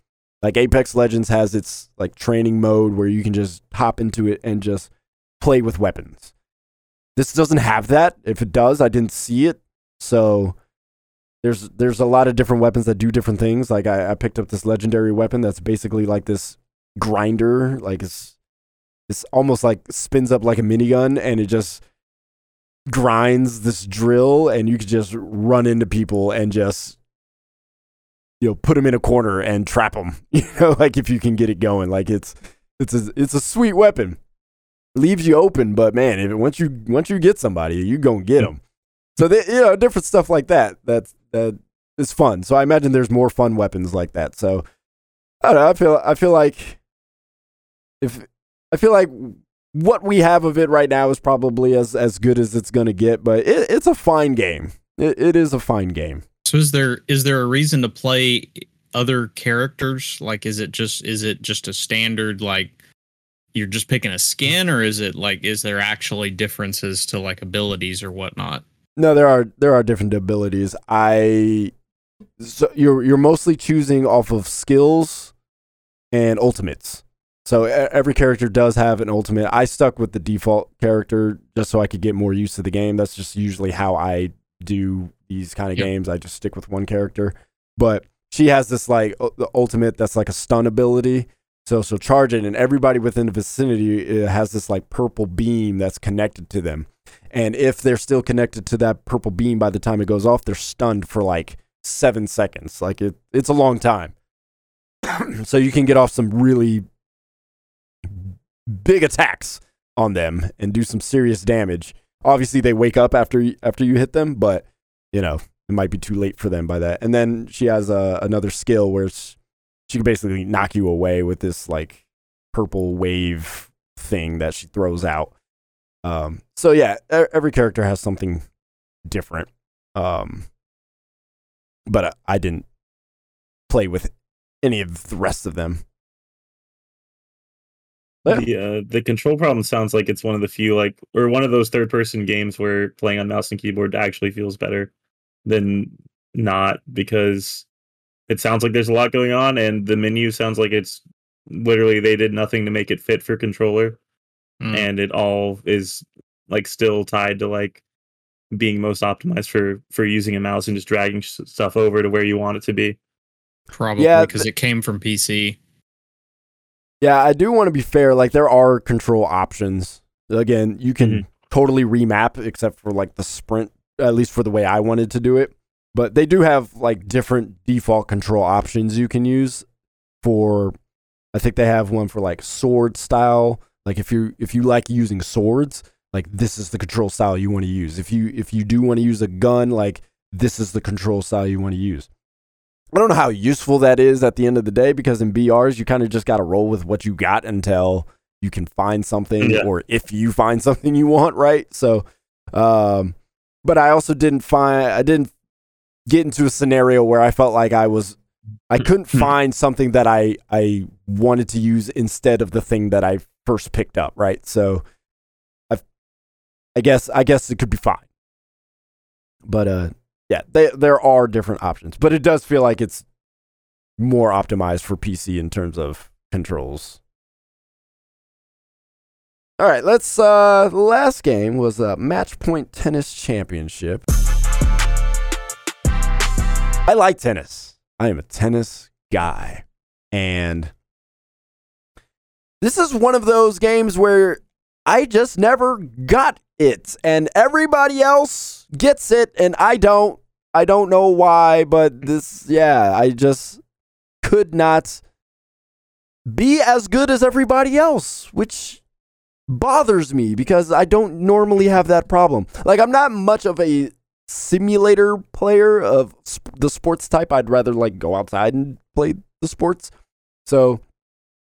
Like Apex Legends has its like training mode where you can just hop into it and just play with weapons. This doesn't have that. If it does, I didn't see it. So there's there's a lot of different weapons that do different things. Like I, I picked up this legendary weapon that's basically like this grinder, like it's almost like spins up like a minigun and it just grinds this drill and you could just run into people and just you know put them in a corner and trap them you know like if you can get it going. Like it's it's a it's a sweet weapon. Leaves you open but man if once you once you get somebody you gonna get them so they, you know different stuff like that that's that is fun. So i imagine there's more fun weapons like that. So i don't know i feel i feel like if i feel like what we have of it right now is probably as as good as it's going to get, but it, it's a fine game. It, it is a fine game. So is there is there a reason to play other characters? Like is it just is it just a standard like you're just picking a skin or is it like is there actually differences to like abilities or whatnot? No, there are there are different abilities. I so you're you're mostly choosing off of skills and ultimates. So every character does have an ultimate. I stuck with the default character just so I could get more used to the game. That's just usually how I do these kind of Yep. games. I just stick with one character. But she has this like the ultimate that's like a stun ability. So she'll charge it, and everybody within the vicinity uh, has this like purple beam that's connected to them. And if they're still connected to that purple beam by the time it goes off, they're stunned for like seven seconds. Like it, it's a long time. so you can get off some really big attacks on them and do some serious damage. Obviously, they wake up after you, after you hit them, but you know it might be too late for them by that. And then she has uh, another skill where she can basically knock you away with this like purple wave thing that she throws out. Um, so yeah, every character has something different. Um, but I didn't play with any of the rest of them. Yeah. the uh, the control problem sounds like it's one of the few like or one of those third person games where playing on mouse and keyboard actually feels better than not because it sounds like there's a lot going on and the menu sounds like it's literally they did nothing to make it fit for controller Hmm. and it all is like still tied to like being most optimized for for using a mouse and just dragging stuff over to where you want it to be Probably Yeah, because it came from PC. Yeah, I do want to be fair. Like there are control options. Again, you can mm-hmm. totally remap except for like the sprint, at least for the way I wanted to do it. But they do have like different default control options you can use for I think they have one for like sword style. Like if you if you like using swords, like this is the control style you want to use. If you if you do want to use a gun, like this is the control style you want to use. I don't know how useful that is at the end of the day because in BRs you kind of just got to roll with what you got until you can find something Yeah. or if you find something you want, right? So um but I also didn't find I didn't get into a scenario where I felt like I was I couldn't find something that I I wanted to use instead of the thing that I first picked up, right? So I I guess I guess it could be fine. But uh yeah, they, there are different options, but it does feel like it's more optimized for PC in terms of controls. All right, let's uh last game was a Matchpoint Tennis Championship. I like tennis. I am a tennis guy. And this is one of those games where I just never got it and everybody else gets it and I don't. I don't know why, but this yeah, I just could not be as good as everybody else, which bothers me because I don't normally have that problem. Like I'm not much of a simulator player of sp- the sports type. I'd rather like go outside and play the sports. So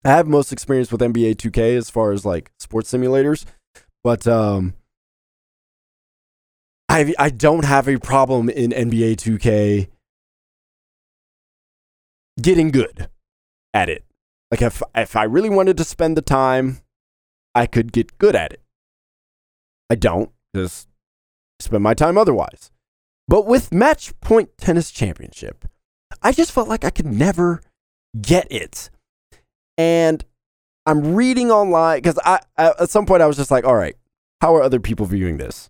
I have most experience with NBA 2K as far as like sports simulators, but um I I don't have a problem in NBA 2K getting good at it. Like if if I really wanted to spend the time, I could get good at it. I don't I spend my time otherwise. But with Matchpoint Tennis Championship, I just felt like I could never get it. And I'm reading online because I at some point I was just like, all right, how are other people viewing this?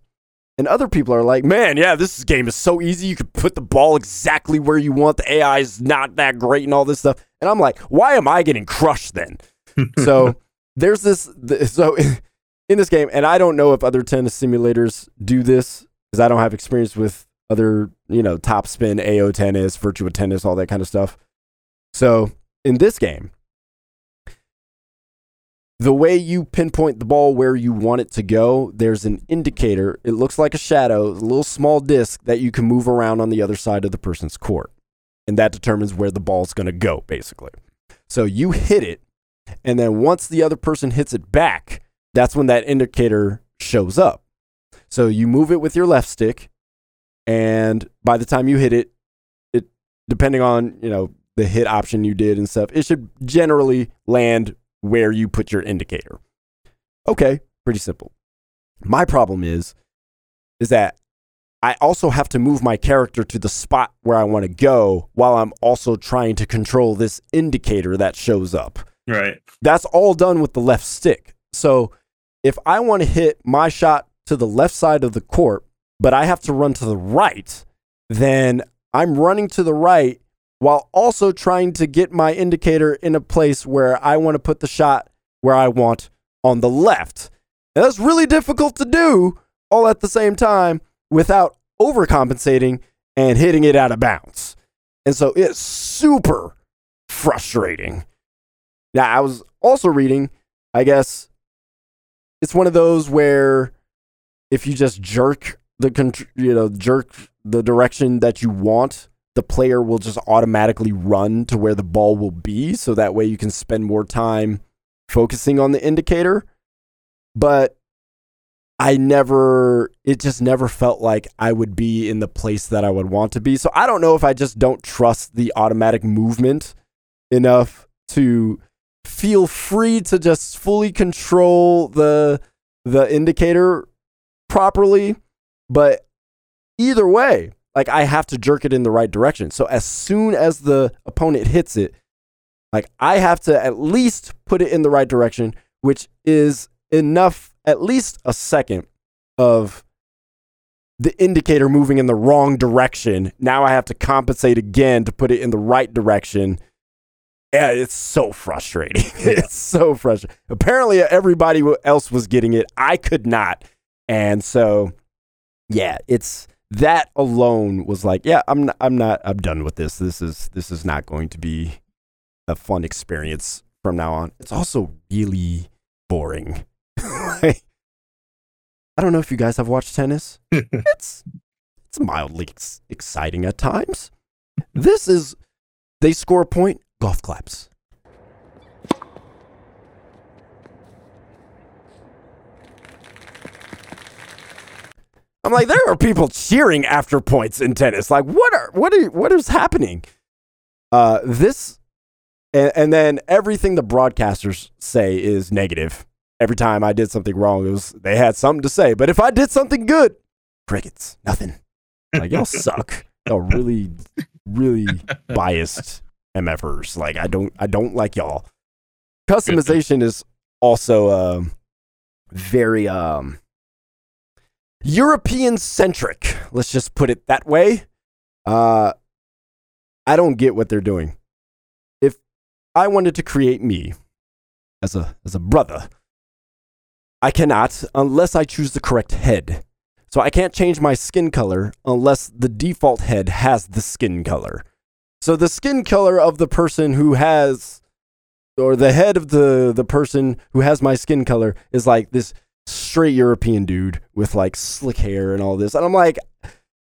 And other people are like, man, yeah, this game is so easy. You could put the ball exactly where you want. The AI is not that great and all this stuff. And I'm like, why am I getting crushed then? so there's this. th- So in this game, and I don't know if other tennis simulators do this because I don't have experience with other, you know, top spin, AO tennis, Virtua tennis, all that kind of stuff. So in this game, the way you pinpoint the ball where you want it to go, there's an indicator. It looks like a shadow, a little small disc that you can move around on the other side of the person's court. And that determines where the ball's going to go, basically. So you hit it, and then once the other person hits it back, that's when that indicator shows up. So you move it with your left stick, and by the time you hit it, it depending on, you know, the hit option you did and stuff, it should generally land where you put your indicator. Okay, pretty simple. My problem is is that I also have to move my character to the spot where I want to go while I'm also trying to control this indicator that shows up. Right. That's all done with the left stick. So if I want to hit my shot to the left side of the court, but I have to run to the right, then I'm running to the right while also trying to get my indicator in a place where I want to put the shot where I want on the left. And that's really difficult to do all at the same time without overcompensating and hitting it out of bounds. And so it's super frustrating. Now, I was also reading, I guess it's one of those where if you just jerk the you know jerk the direction that you want, the player will just automatically run to where the ball will be so that way you can spend more time focusing on the indicator. But I never it just never felt like I would be in the place that I would want to be. So I don't know if I just don't trust the automatic movement enough to feel free to just fully control the the indicator properly but either way like i have to jerk it in the right direction so as soon as the opponent hits it like i have to at least put it in the right direction which is enough at least a second of the indicator moving in the wrong direction now i have to compensate again to put it in the right direction yeah, it's so frustrating. it's so frustrating. Apparently, everybody else was getting it. I could not. And so, yeah, it's that alone was like, yeah, I'm not, I'm not, I'm done with this. This is, this is not going to be a fun experience from now on. It's also really boring. Like, I don't know if you guys have watched tennis. it's, it's mildly ex- exciting at times. This is, they score a point, golf claps. I'm like, there are people cheering after points in tennis. Like, what are what are what is happening? Uh, this, and, and then everything the broadcasters say is negative. Every time I did something wrong, it was they had something to say. But if I did something good, crickets, nothing. Like y'all suck. Y'all really, really biased MFers. Like I don't, I don't like y'all. Customization is also um, very um, European centric. Let's just put it that way. Uh, I don't get what they're doing. If I wanted to create me as a as a brother, I cannot unless I choose the correct head. So I can't change my skin color unless the default head has the skin color. So the skin color of the person who has or the head of the the person who has my skin color is like this straight European dude with like slick hair and all this. And I'm like,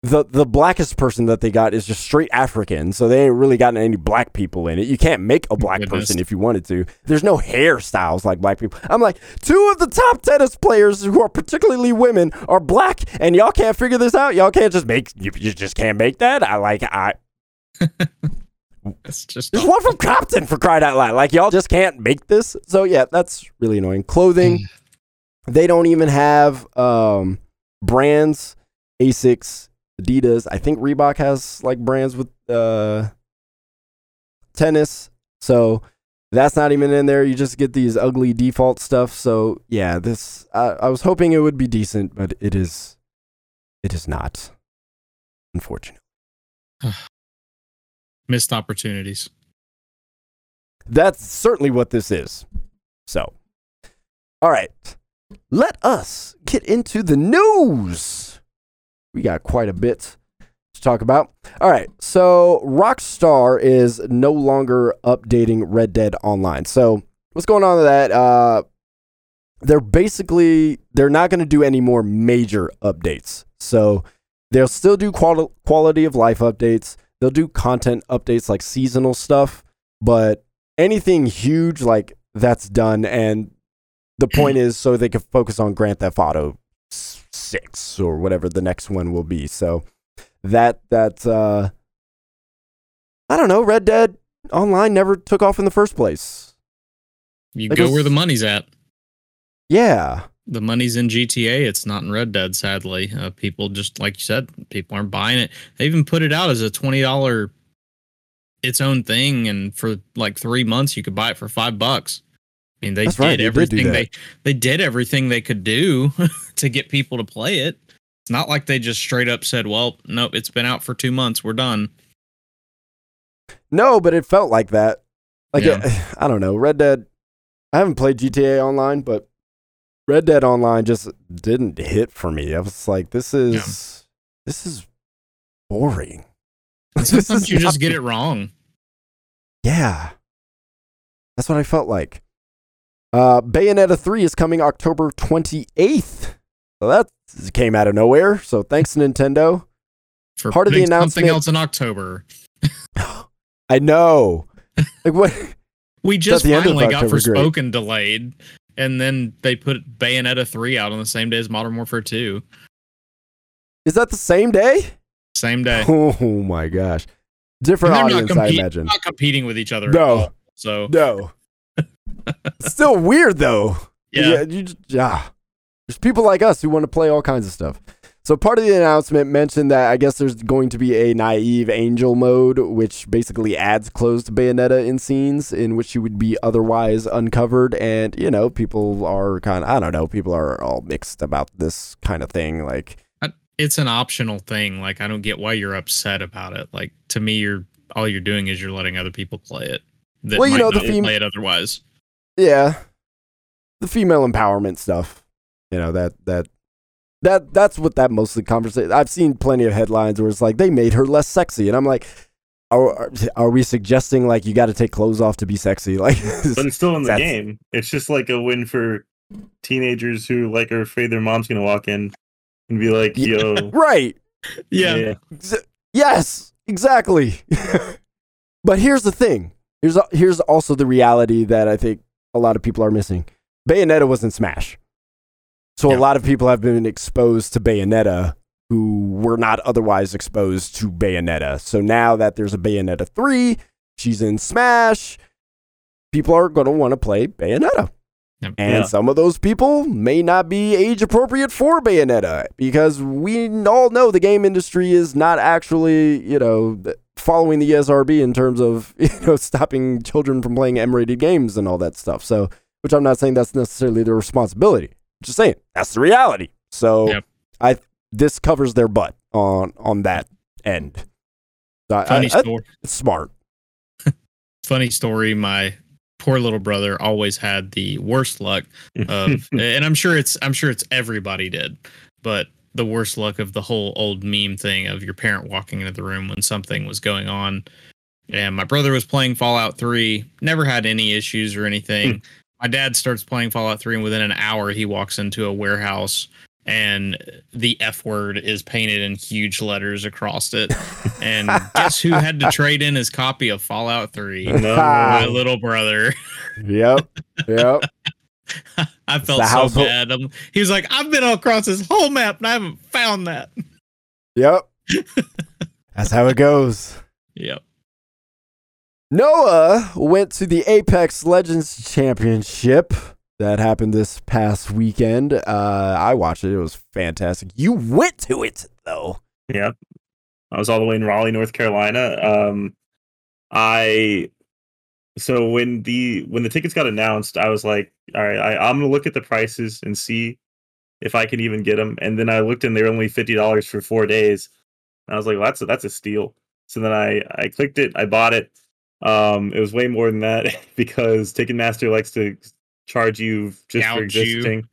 the the blackest person that they got is just straight African, so they ain't really gotten any black people in it. You can't make a black Goodness. person if you wanted to. There's no hairstyles like black people. I'm like, two of the top tennis players who are particularly women are black, and y'all can't figure this out. Y'all can't just make you, you just can't make that. I like I It's just there's one from Compton for crying out loud. Like y'all just can't make this. So yeah, that's really annoying. Clothing, mm. They don't even have um brands. Asics, Adidas. I think Reebok has like brands with uh tennis. So that's not even in there. You just get these ugly default stuff. So yeah, this I, I was hoping it would be decent, but it is it is not. Unfortunately. missed opportunities. That's certainly what this is. So, all right, let us get into the news. We got quite a bit to talk about. All right, so Rockstar is no longer updating Red Dead Online. So, what's going on with that? Uh, they're basically they're not going to do any more major updates. So, they'll still do quali- quality of life updates. They'll do content updates like seasonal stuff, but anything huge like that's done and the point is so they can focus on Grand Theft Auto 6 or whatever the next one will be. So that that uh I don't know, Red Dead Online never took off in the first place. You Like go where the money's at. Yeah. The money's in GTA. It's not in Red Dead, sadly. Uh, people just like you said, people aren't buying it. They even put it out as a twenty dollar its own thing, and for like three months you could buy it for five bucks. I mean, they That's did right, they did everything that. they they did everything they could do to get people to play it. It's not like they just straight up said, "Well, no, it's been out for two months. We're done." No, but it felt like that. Like Yeah. it- I don't know, Red Dead I haven't played GTA Online, but Red Dead Online just didn't hit for me. I was like this is this is boring. Sometimes you just get it wrong. Yeah. That's what I felt like. Uh, Bayonetta 3 is coming October 28th. So that came out of nowhere. So thanks, Nintendo. For Part of the announcement- something else in October. I know. Like what? We just the end of finally got. Forspoken delayed, and then they put Bayonetta 3 out on the same day as Modern Warfare 2. Is that the same day? Same day. Oh my gosh. Different audience, not, I imagine. not competing with each other. No. all. So, No. Still weird though. yeah. you yeah. There's people like us who want to play all kinds of stuff. So part of the announcement mentioned that I guess there's going to be a naive angel mode, which basically adds closed Bayonetta in scenes in which you would be otherwise uncovered. And you know, people are kind of I don't know, people are all mixed about this kind of thing. Like, It's an optional thing. Like, I don't get why you're upset about it. Like, to me, you're all you're doing is you're letting other people play it. That Well, you know, the theme- play it otherwise. Yeah, the female empowerment stuff. You know that that That that's what that mostly conversation. I've seen plenty of headlines where it's like they made her less sexy, and I'm like, are are we suggesting like you got to take clothes off to be sexy? Like, But it's still in the game. It's just like a win for teenagers who like are afraid their mom's gonna walk in and be like, Yeah. "Yo, right? Yeah. Ex- Yes, exactly. but here's the thing. Here's here's also the reality that I think a lot of people are missing. Bayonetta was in Smash. So Yeah. a lot of people have been exposed to Bayonetta who were not otherwise exposed to Bayonetta. So now that there's a Bayonetta 3, she's in Smash, people are going to want to play Bayonetta. Yep. And Yeah. some of those people may not be age appropriate for Bayonetta because we all know the game industry is not actually, you know, following the ESRB in terms of, you know, stopping children from playing M-rated games and all that stuff. So, which I'm not saying that's necessarily their responsibility. I'm just saying that's the reality. So, Yep. I this covers their butt on on that end. I- Funny I- I- story. it's smart. Funny story. My poor little brother always had the worst luck of, and I'm sure it's I'm sure it's everybody did, but the worst luck of the whole old meme thing of your parent walking into the room when something was going on. And my brother was playing Fallout 3, never had any issues or anything. Hmm. My dad starts playing Fallout 3, and within an hour, he walks into a warehouse and the F word is painted in huge letters across it. And guess who had to trade in his copy of Fallout 3? no, My little brother. Yep. Yep. I felt The so household- bad. Um, he was like, I've been all across this whole map and I haven't found that. Yep. That's how it goes. Yep. Noah went to the Apex Legends Championship that happened this past weekend. Uh, I watched it. It was fantastic. You went to it though. Yep, I was all the way in Raleigh, North Carolina. Um I so when the when the tickets got announced, I was like, all right, I, I'm gonna look at the prices and see if I can even get them. And then I looked and they were only fifty dollars for four days. And I was like, well, that's a, that's a steal. So then I I clicked it, I bought it. Um, it was way more than that because Ticketmaster likes to charge you just for Gouge you. existing.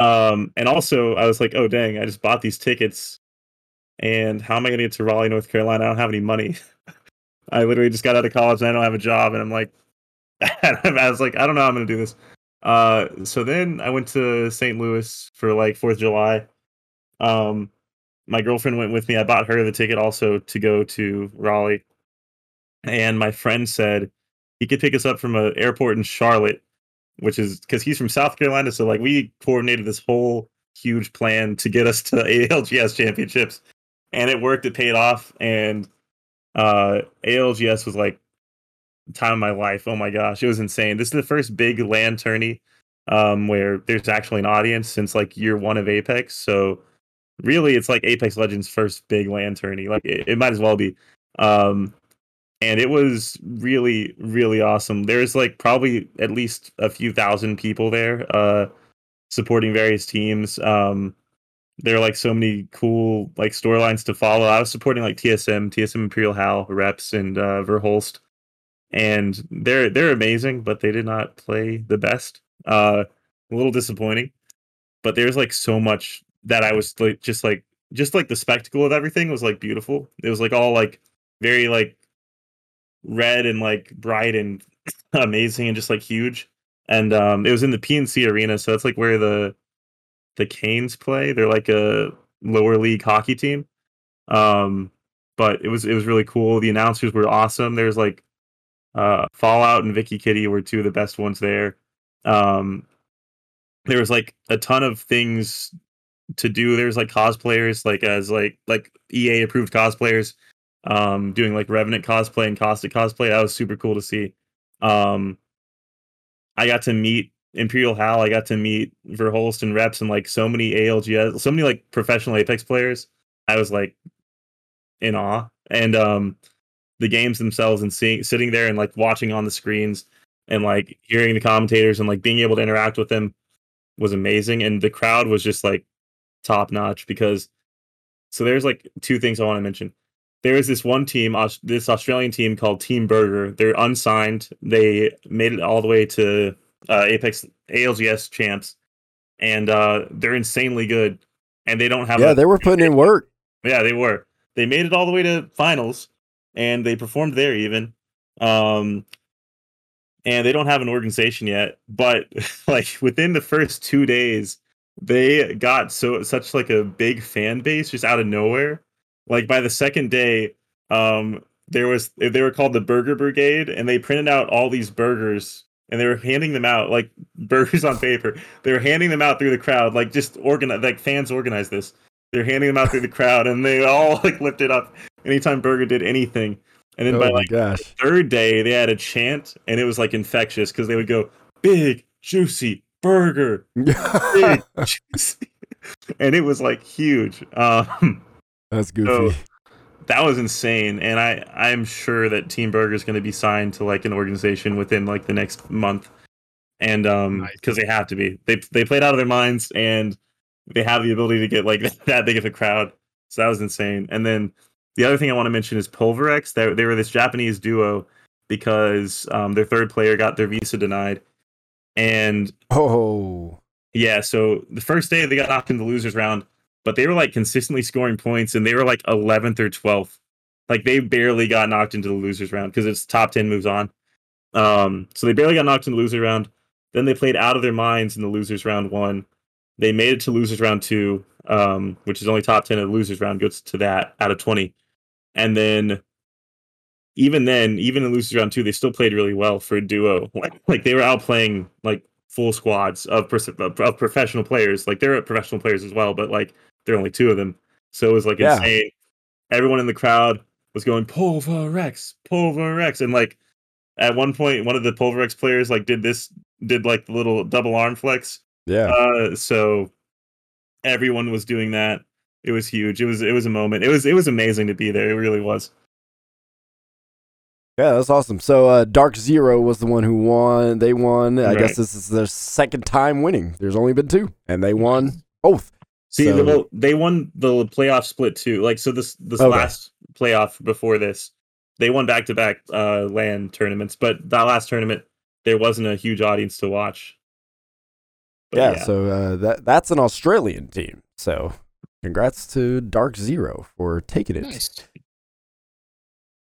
Um, and also I was like, oh dang, I just bought these tickets and how am I going to get to Raleigh, North Carolina? I don't have any money. I literally just got out of college and I don't have a job, and I'm like, I was like, I don't know how I'm going to do this. Uh, so then I went to St. Louis for like Fourth of July. Um, my girlfriend went with me. I bought her the ticket also to go to Raleigh, and my friend said he could pick us up from an airport in Charlotte, which is because he's from South Carolina. So like we coordinated this whole huge plan to get us to ALGS championships and it worked. It paid off, and uh, ALGS was like time of my life. Oh my gosh, it was insane. This is the first big LAN tourney um, where there's actually an audience since like year one of Apex. So really, it's like Apex Legends' first big LAN tourney. Like it, it might as well be. Um, and it was really, really awesome. There's like probably at least a few thousand people there uh, supporting various teams. Um, there are like so many cool like storylines to follow. I was supporting like TSM, TSM Imperial Hal, Reps, and uh, Verhulst, and they're they're amazing, but they did not play the best. Uh, a little disappointing, but there's like so much that I was like just like just like the spectacle of everything was like beautiful. It was like all like very like red and like bright and amazing and just like huge. And um, it was in the PNC arena, so that's like where the the Canes play. They're like a lower league hockey team. Um, but it was it was really cool. The announcers were awesome. There's like uh, Fallout and Vicky Kitty were two of the best ones there. Um, there was like a ton of things to do. There's like cosplayers, like as like like EA approved cosplayers, um, doing like Revenant cosplay and Caustic cosplay. That was super cool to see. Um, I got to meet Imperial Hal. I got to meet Verhulst and Reps and like so many ALGS, so many like professional Apex players. I was like in awe. And um the games themselves and seeing sitting there and like watching on the screens and like hearing the commentators and like being able to interact with them was amazing. And the crowd was just like top notch because so there's like two things I want to mention. There is this one team, this Australian team called Team Burger. They're unsigned. They made it all the way to uh, Apex ALGS champs, and uh, they're insanely good. and they don't have. Yeah, a, they were putting in work. Yeah, they were. They made it all the way to finals, and they performed there even. Um, and they don't have an organization yet, but like within the first two days, they got so such like a big fan base just out of nowhere. Like by the second day, um, there was they were called the Burger Brigade, and they printed out all these burgers and they were handing them out like burgers on paper. They were handing them out through the crowd, like just organize, like fans organized this. They're handing them out through the crowd, and they all like lifted up anytime Burger did anything. And then Oh by like gosh. third day, they had a chant, and it was like infectious because they would go big, juicy burger, big, juicy, and it was like huge. Um, That's goofy. That was insane, and I I'm sure that Team Burger is going to be signed to like an organization within like the next month, and um Nice. because they have to be. They they played out of their minds, and they have the ability to get like that big of a crowd. So that was insane. And then the other thing I want to mention is Pulverex. They they were this Japanese duo because um, their third player got their visa denied, and oh, yeah, so the first day they got knocked in the losers round, but they were like consistently scoring points and they were like 11th or 12th. Like they barely got knocked into the losers round because it's top 10 moves on. Um, so they barely got knocked in the losers round. Then they played out of their minds in the losers round one. They made it to losers round two, um, which is only top 10 of the losers round, goes to that out of 20. And then even then, even in losers round two, they still played really well for a duo. Like, like they were outplaying like full squads of, pers- of of professional players. Like they're professional players as well, but like there are only two of them. So it was like Yeah. insane. Everyone in the crowd was going Pulverex, Pulverex, and like at one point, one of the Pulverex players like did this, did like the little double arm flex. yeah. Uh, so everyone was doing that. It was huge. It was it was a moment. It was it was amazing to be there. It really was. Yeah, that's awesome. So uh, Dark Zero was the one who won. They won. I guess this is their second time winning. There's only been two, and they won both. See, So- the, well, they won the playoff split too. Like so, this this Okay. last playoff before this, they won back to back uh LAN tournaments. But that last tournament, there wasn't a huge audience to watch. But yeah, So uh, that that's an Australian team. So congrats to Dark Zero for taking it. Nice.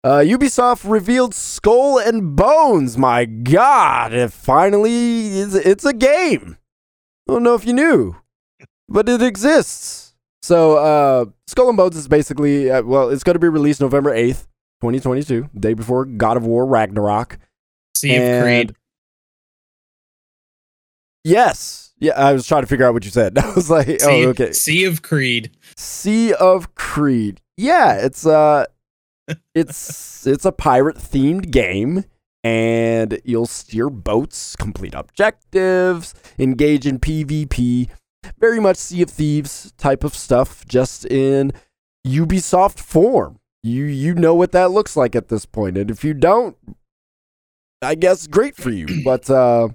Uh, Ubisoft revealed Skull and Bones. My God, it finally is. It's a game. I don't know if you knew, but it exists. So, uh, Skull and Bones is basically uh, well, it's going to be released November eighth, twenty twenty two, day before God of War Ragnarok. Sea of And- Creed. Yes, yeah. I was trying to figure out what you said. I was like, oh, okay. Sea of Creed. Sea of Creed. Yeah, it's uh it's it's a pirate themed game and you'll steer boats, complete objectives, engage in PvP, very much Sea of Thieves type of stuff just in Ubisoft form. You you know what that looks like at this point and if you don't I guess great for you. But uh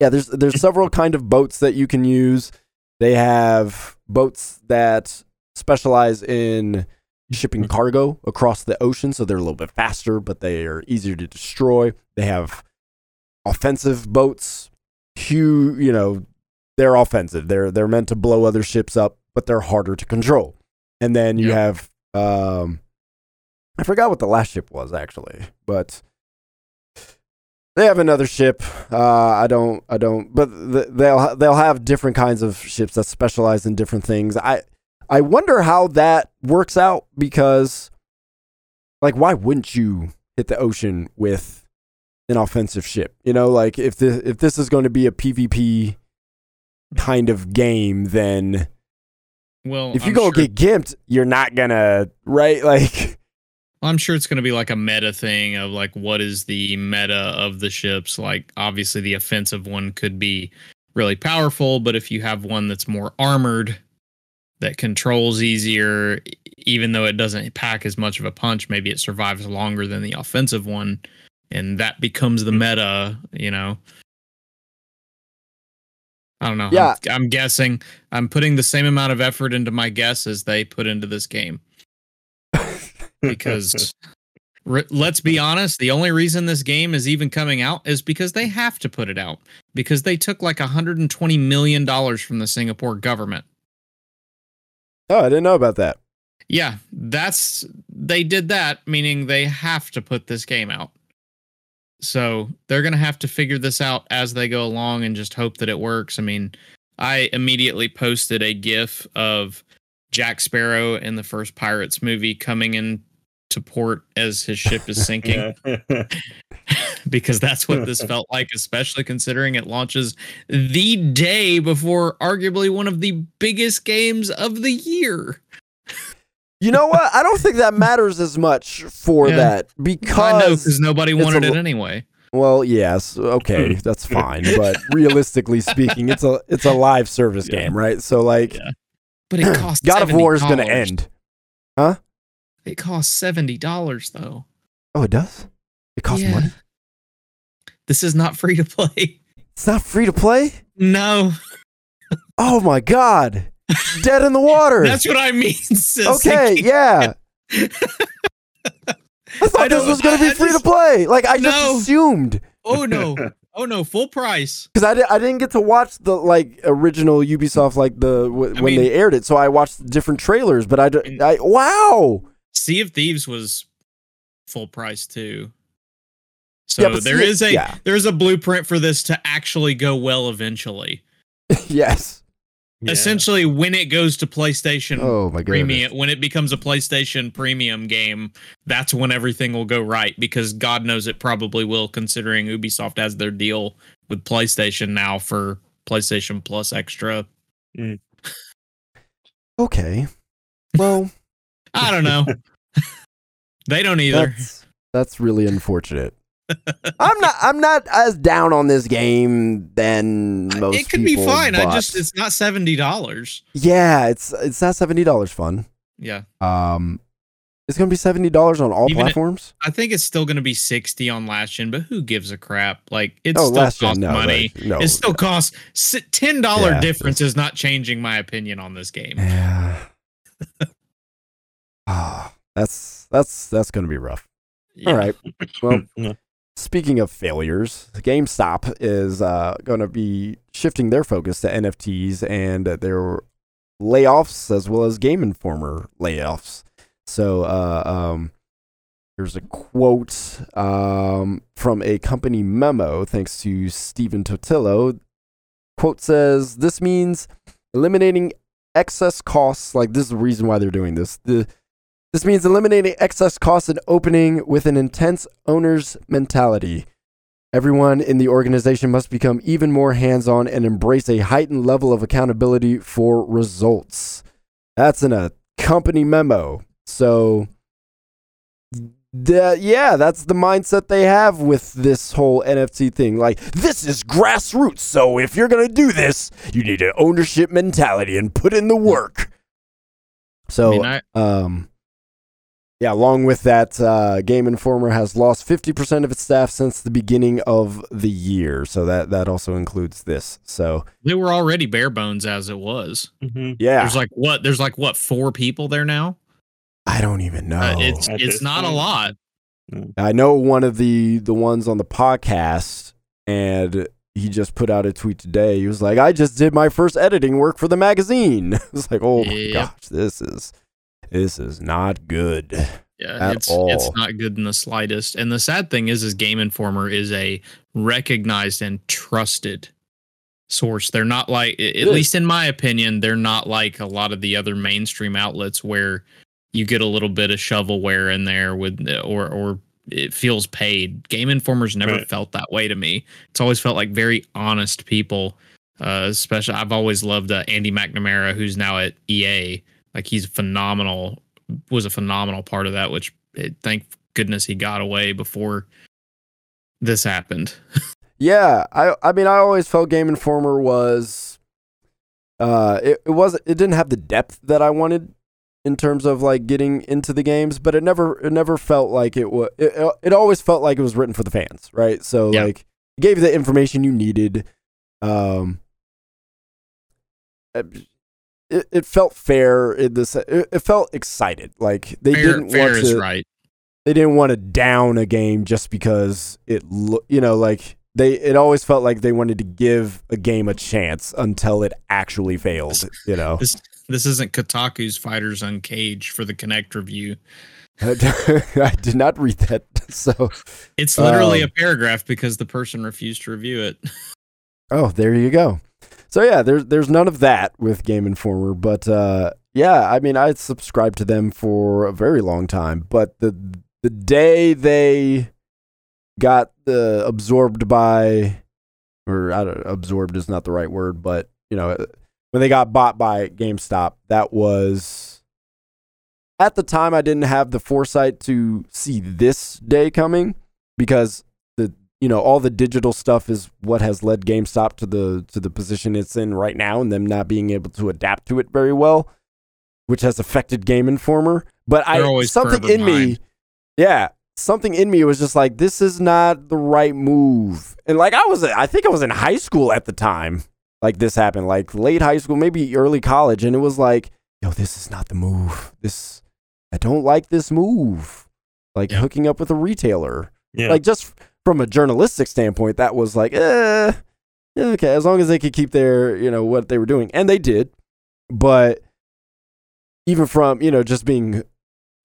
yeah, there's there's several kind of boats that you can use. They have boats that specialize in shipping cargo across the ocean, so they're a little bit faster, but they are easier to destroy. They have offensive boats, huge, you know, they're offensive. They're they're meant to blow other ships up, but they're harder to control. And then you Yeah. have um I forgot what the last ship was actually, but they have another ship. Uh, I don't, I don't, but th- they'll ha- they'll have different kinds of ships that specialize in different things. I I wonder how that works out because, like, why wouldn't you hit the ocean with an offensive ship? You know, like if this if this is going to be a PvP kind of game, then Well, if you I'm go sure, get gimped, you're not gonna right like. I'm sure it's to be like a meta thing of like what is the meta of the ships. Like obviously the offensive one could be really powerful, but if you have one that's more armored that controls easier, even though it doesn't pack as much of a punch, maybe it survives longer than the offensive one, and that becomes the meta. You know. I don't know. Yeah. I'm, I'm guessing. I'm putting the same amount of effort into my guess as they put into this game because let's be honest the only reason this game is even coming out is because they have to put it out because they took like 120 million dollars from the singapore government Oh, I didn't know about that. Yeah, that's they did that, meaning they have to put this game out. So they're gonna have to figure this out as they go along and just hope that it works. I mean, I immediately posted a GIF of Jack Sparrow in the first Pirates movie coming in to port as his ship is sinking because that's what this felt like, especially considering it launches the day before arguably one of the biggest games of the year. You know what? I don't think that matters as much for Yeah. that I know because because nobody it's a wanted it anyway. well, yes, okay, that's fine, but realistically speaking, it's a it's a live service Yeah. game, right? So like Yeah. But it costs God of War is going to end, huh? It costs seventy dollars though. Oh, it does? It costs money? This is not free to play. It's not free to play? No, Oh my god. Dead in the water. that's what I mean. sis. okay, yeah. I thought I this was going to be I free just- to play. Like I just assumed. Oh no! Oh no! Full price. because I, di- I didn't get to watch the like original Ubisoft like the w- when mean- they aired it, so I watched different trailers. But I, d- mm. I wow, Sea of Thieves was full price too. So Yeah, there Sea- is a yeah. there's a blueprint for this to actually go well eventually. yes. Yeah. Essentially, when it goes to PlayStation Oh my god. premium, when it becomes a PlayStation premium game, that's when everything will go right. Because God knows it probably will, considering Ubisoft has their deal with PlayStation now for PlayStation Plus Extra. Mm. Okay. Well, I don't know. they don't either. that's that's really unfortunate. I'm not I'm not as down on this game than most. it could be people, fine. I just it's not seventy dollars. yeah, it's it's not seventy dollars fun. Yeah. Um, it's gonna be seventy dollars on all Even it- platforms. I think it's still going to be 60 on last gen, but who gives a crap? Like it oh, still costs gen, no, money. that- no, it still costs $10 Yeah, difference is not changing my opinion on this game. Yeah. Ah, that's that's that's gonna be rough. Yeah. All right. Well. speaking of failures, GameStop is uh, going to be shifting their focus to NFTs and their layoffs as well as Game Informer layoffs. So, uh, um, here's a quote um, from a company memo, thanks to Stephen Totilo. Quote says, This means eliminating excess costs. Like, this is the reason why they're doing this. The this means eliminating excess costs and opening with an intense owner's mentality. Everyone in the organization must become even more hands on and embrace a heightened level of accountability for results. That's in a company memo. So, the, yeah, that's the mindset they have with this whole NFT thing. Like, this is grassroots. So, if you're going to do this, you need an ownership mentality and put in the work. So, I mean, I, um, yeah, along with that, uh, Game Informer has lost 50% of its staff since the beginning of the year. So that, that also includes this. So, they were already bare bones as it was. Mhm. yeah, There's like what? There's like what? Four people there now. I don't even know. Uh, it's At it's this not a lot. I know one of the, the ones on the podcast, and he just put out a tweet today. He was like, I just did my first editing work for the magazine. it's like, oh my Yep. gosh, this is, this is not good. Yeah, At it's all. it's not good in the slightest. And the sad thing is, is Game Informer is a recognized and trusted source. They're not like, at is. least in my opinion, they're not like a lot of the other mainstream outlets where you get a little bit of shovelware in there with, or or it feels paid. Game Informer's never Right. felt that way to me. It's always felt like very honest people. Uh, especially, I've always loved uh, Andy McNamara, who's now at EA. Like he's phenomenal was a phenomenal part of that, which eh, thank goodness he got away before this happened. Yeah, I I mean I always felt Game Informer was uh it, it was it didn't have the depth that I wanted in terms of like getting into the games, but it never it never felt like it was it, it- it always felt like it was written for the fans, right? So Yeah. like gave you the information you needed. Um it, it felt fair in this it, it felt excited. Like they fair didn't fair want is to right. they didn't want to down a game just because it lo- you know like they it always felt like they wanted to give a game a chance until it actually failed you know This This isn't Kotaku's Fighters Uncaged for the Kinect review. I did not read that. So, It's literally Um, a paragraph because the person refused to review it. oh, there you go. So yeah, there's there's none of that with Game Informer, but uh, yeah, I mean, I subscribed to them for a very long time, but the the day they got uh, absorbed by, or I don't, absorbed is not the right word, but you know, when they got bought by GameStop, that was at the time I didn't have the foresight to see this day coming because you know all the digital stuff is what has led GameStop to the to the position it's in right now and them not being able to adapt to it very well which has affected Game Informer. But I They're always something in me yeah something in me was just like this is not the right move. And like I was I think I was in high school at the time like this happened like late high school maybe early college and it was like yo this is not the move. This I don't like this move. Like Yeah. hooking up with a retailer. Yeah. like just from a journalistic standpoint, that was like, eh, okay, as long as they could keep their, you know, what they were doing, and they did. But even from you know just being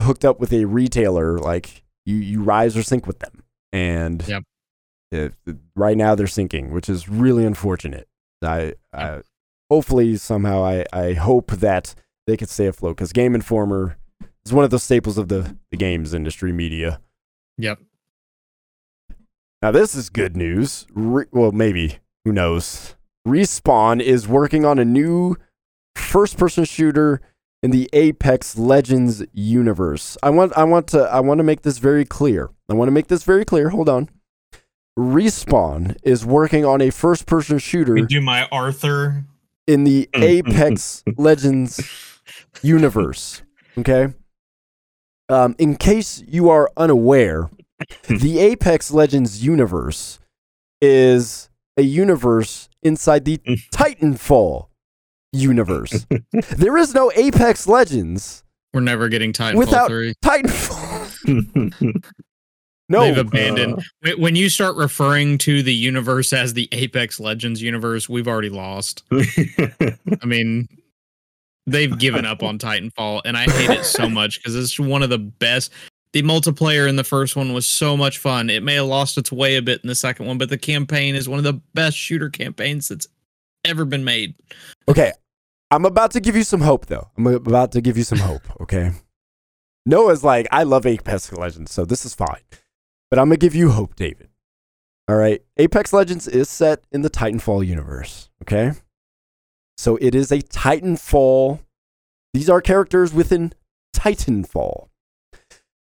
hooked up with a retailer, like you you rise or sink with them, and Yep. it- right now they're sinking, which is really unfortunate. I, I hopefully somehow I I hope that they can stay afloat because Game Informer is one of the staples of the the games industry media. Yep. Now, this is good news. Re- well, maybe. Who knows? Respawn is working on a new first person shooter in the Apex Legends universe. I want I want to I want to make this very clear. I want to make this very clear. Hold on. Respawn is working on a first person shooter do my Arthur. in the. Apex Legends universe. Okay. Um, in case you are unaware, the Apex Legends universe is a universe inside the mm. Titanfall universe. there is no Apex Legends We're never getting Titanfall Without- 3. Titanfall. no, They've abandoned. Uh. When- when you start referring to the universe as the Apex Legends universe, we've already lost. I mean, they've given up on Titanfall, and I hate it so much because it's one of the best. The multiplayer in the first one was so much fun. It may have lost its way a bit in the second one, but the campaign is one of the best shooter campaigns that's ever been made. Okay, I'm about to give you some hope, though. I'm about to give you some hope. Okay, Noah's like, I love Apex Legends, so this is fine. But I'm gonna give you hope, David. All right, Apex Legends is set in the Titanfall universe. Okay, so it is a Titanfall. These are characters within Titanfall.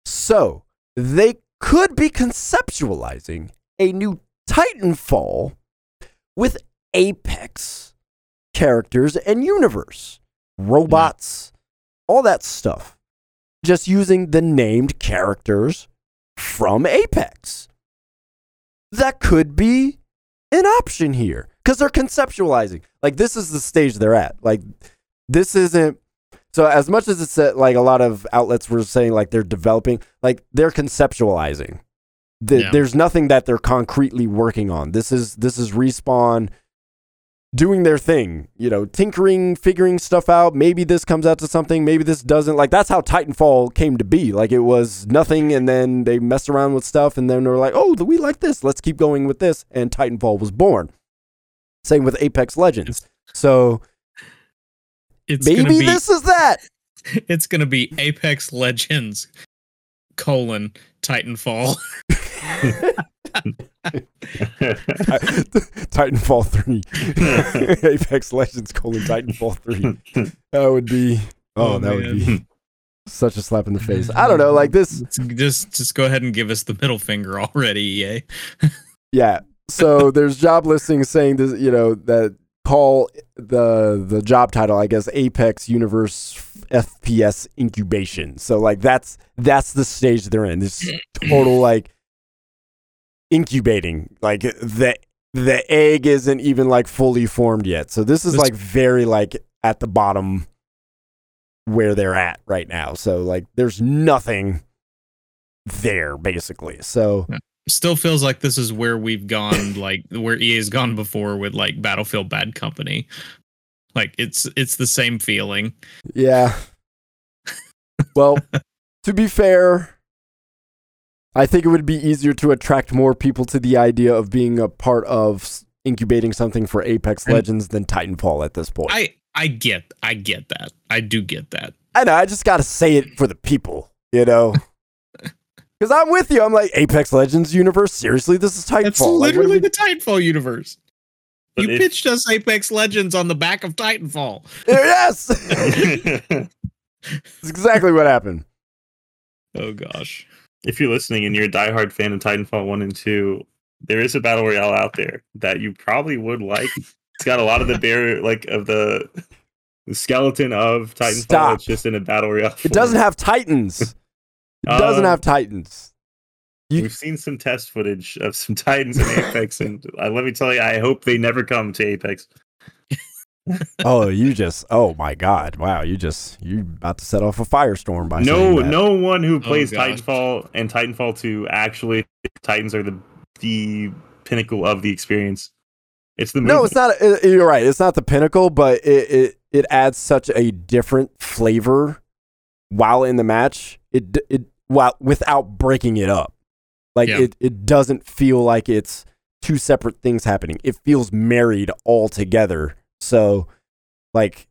So they could be conceptualizing a new Titanfall with Apex characters and universe, robots, all that stuff. Just using the named characters from Apex. That could be an option here because they're conceptualizing. Like, this is the stage they're at. Like, this isn't. So, as much as it's that, like a lot of outlets were saying, like they're developing, like they're conceptualizing. The, Yeah. There's nothing that they're concretely working on. This is this is respawn doing their thing, you know, tinkering, figuring stuff out. Maybe this comes out to something, maybe this doesn't. Like that's how Titanfall came to be. Like it was nothing and then they messed around with stuff and then they're like, "Oh, we like this. Let's keep going with this." And Titanfall was born. Same with Apex Legends. So, It's maybe be this is that. it's gonna be Apex Legends colon Titanfall. Titanfall 3. Apex Legends colon Titanfall 3. That would be Oh, Oh, that would be such a slap in the face. I don't know, like this just just go ahead and give us the middle finger already, EA. Yeah. So there's job listings saying this, you know, that call the the job title, I guess, Apex Universe FPS incubation. So like that's that's the stage they're in. This total like incubating. Like the the egg isn't even like fully formed yet. So this is like very like at the bottom where they're at right now. So like there's nothing there basically. So hmm. Still feels like this is where we've gone, like where EA has gone before with like Battlefield Bad Company. Like it's it's the same feeling. Yeah. Well, to be fair, I think it would be easier to attract more people to the idea of being a part of incubating something for Apex Legends than Titanfall at this point. I, I I get I get that. I do get that. I know, I just got to say it for the people, you know? Because I'm with you. I'm like, Apex Legends universe? Seriously? This is Titanfall. That's Like, literally we- the Titanfall universe. But you if- pitched us Apex Legends on the back of Titanfall. yes! That's exactly what happened. Oh gosh. if you're listening and you're a diehard fan of Titanfall 1 and 2, there is a battle royale out there that you probably would like. It's got a lot of the bear like of the, the skeleton of Titanfall. Stop. It's just in a battle royale. It doesn't have Titans. It doesn't Um, have Titans. you- We've seen some test footage of some Titans in Apex, and uh, let me tell you, I hope they never come to Apex. oh, you just oh my god. Wow, you just you about to set off a firestorm by No, saying that. no one who plays gosh. Titanfall and Titanfall 2 actually Titans are the the pinnacle of the experience. It's the No, it's not. uh, You're right. It's not the pinnacle, but it, it it adds such a different flavor while in the match. It it while without breaking it up. Like Yeah. it it doesn't feel like it's two separate things happening. It feels married all together. So, like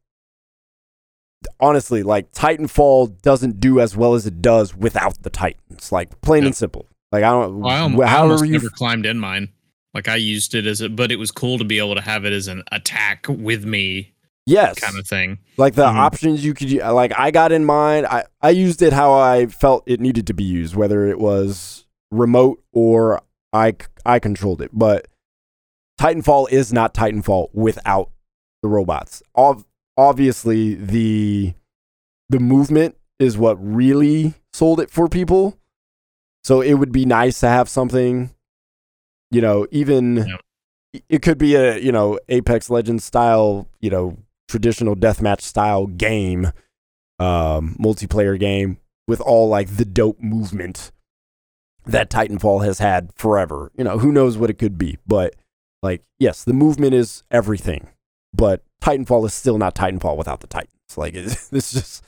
honestly, like Titanfall doesn't do as well as it does without the Titans. Like plain Yeah. and simple. Like I don't. Well, I, alm- wh- I almost you never climbed in mine. Like I used it as a, but it was cool to be able to have it as an attack with me yes kind of thing. like the Mhm. options you could like i got in mind I, I used it how i felt it needed to be used whether it was remote or i i controlled it but titanfall is not titanfall without the robots Ob- obviously the the movement is what really sold it for people so it would be nice to have something you know even Yeah. it could be a you know apex legends style you know traditional deathmatch style game, um, multiplayer game with all like the dope movement that Titanfall has had forever. You know, who knows what it could be, but like, yes, the movement is everything, but Titanfall is still not Titanfall without the Titans. Like, this just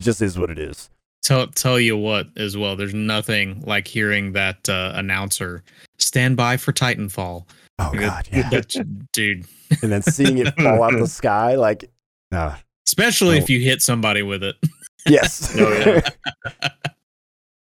just is what it is. Tell tell you what as well. There's nothing like hearing that uh, announcer stand by for Titanfall. Oh god, yeah. that- dude. and then seeing it fall out of the sky, like, uh, Especially Oh. if you hit somebody with it. yes. Oh, yeah.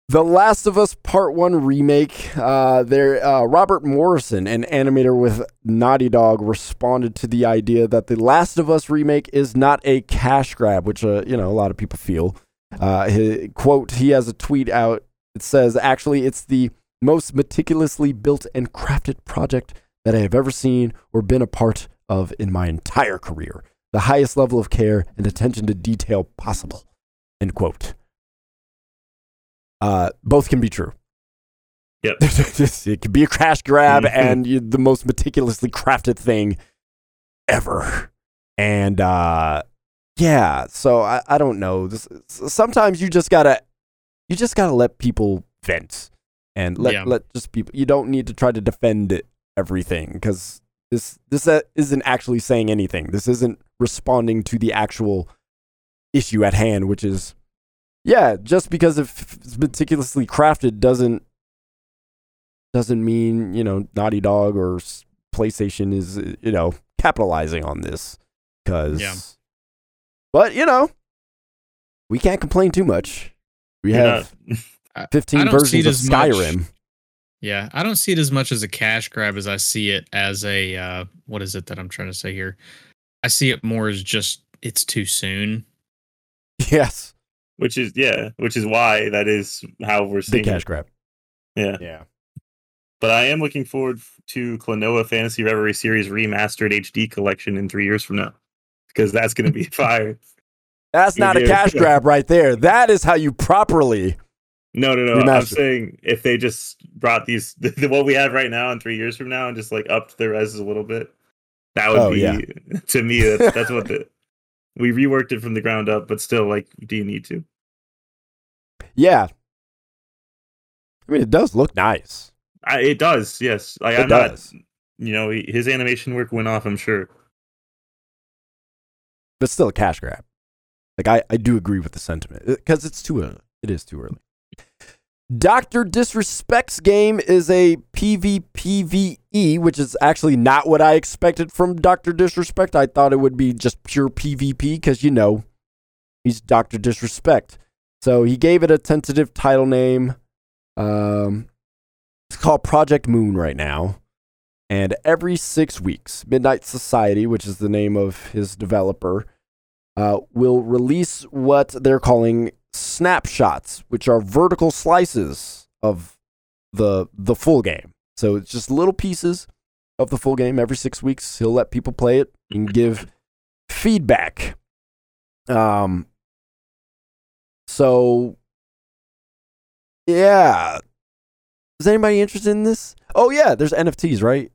The Last of Us Part One remake. Uh, there, uh, Robert Morrison, an animator with Naughty Dog, responded to the idea that the Last of Us remake is not a cash grab, which uh, you know a lot of people feel. Uh, he, quote: He has a tweet out. It says, "Actually, it's the most meticulously built and crafted project that I have ever seen or been a part of in my entire career. The highest level of care and attention to detail possible." End quote. Uh, both can be true. Yep. it could be a crash grab Mhm. and the most meticulously crafted thing ever. And uh, yeah, so I, I don't know. This, sometimes you just gotta you just gotta let people vent and let Yeah. let just people. You don't need to try to defend it, everything because this this uh, isn't actually saying anything. This isn't responding to the actual issue at hand, which is yeah, just because if it's meticulously crafted doesn't doesn't mean you know Naughty Dog or PlayStation is uh, you know capitalizing on this because Yeah. but you know we can't complain too much. We You're have I- I 15 versions of as much- Skyrim. Yeah, I don't see it as much as a cash grab as I see it as a uh, what is it that I'm trying to say here? I see it more as just it's too soon. Yes, which is yeah, which is why that is how we're seeing big cash it. grab. Yeah, Yeah. but I am looking forward to Klonoa Phantasy Reverie Series remastered HD collection in three years from now because that's going to be fire. That's not a cash grab right there. That is how you properly. No, no, no. I'm saying if they just brought these what we have right now in three years from now and just like upped their res a little bit, that would Oh, be yeah. to me. That's, that's what the we reworked it from the ground up, but still, like, do you need to? Yeah. I mean, it does look nice. I, it does, yes. Like, It I'm does. not. You know, his animation work went off. I'm sure. but still a cash grab. Like I, I do agree with the sentiment because it's too early. It is too early. Doctor Disrespect's game is a PvPvE, which is actually not what I expected from Doctor Disrespect. I thought it would be just pure PvP because you know he's Doctor Disrespect. So he gave it a tentative title name. Um, it's called Project Moon right now. And every six weeks, Midnight Society, which is the name of his developer, uh, will release what they're calling snapshots, which are vertical slices of the the full game. So it's just little pieces of the full game every six weeks. He'll let people play it and give feedback. Um. So, yeah. Is anybody interested in this? Oh yeah, there's NFTs, right?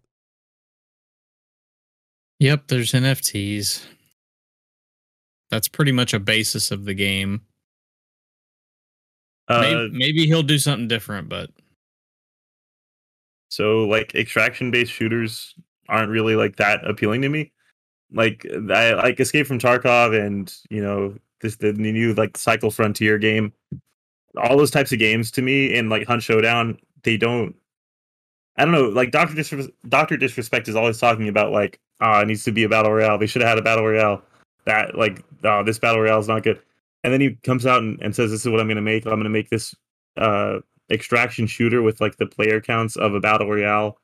Yep, there's NFTs. That's pretty much a basis of the game. Uh, maybe, maybe he'll do something different, but so like extraction based shooters aren't really like that appealing to me. Like I like Escape from Tarkov and you know this the new like Cycle Frontier game. All those types of games to me and like Hunt Showdown, they don't. I don't know. Like Doctor Disres- Doctor Disrespect is always talking about like ah, it needs to be a battle royale. They should have had a battle royale. That like oh, this battle royale is not good. And then he comes out and, and says, "This is what I'm going to make. I'm going to make this uh extraction shooter with like the player counts of a battle royale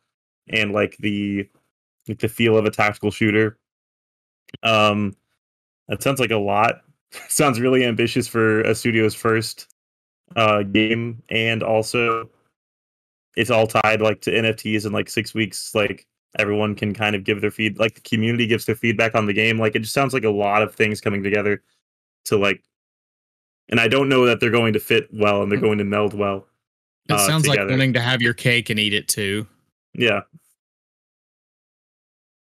and like the like the feel of a tactical shooter. Um, that sounds like a lot. sounds really ambitious for a studio's first uh game, and also it's all tied like to NFTs in like six weeks. Like everyone can kind of give their feed, like the community gives their feedback on the game. Like it just sounds like a lot of things coming together to like. And I don't know that they're going to fit well and they're going to meld well. it uh, sounds like wanting to have your cake and eat it too. Yeah,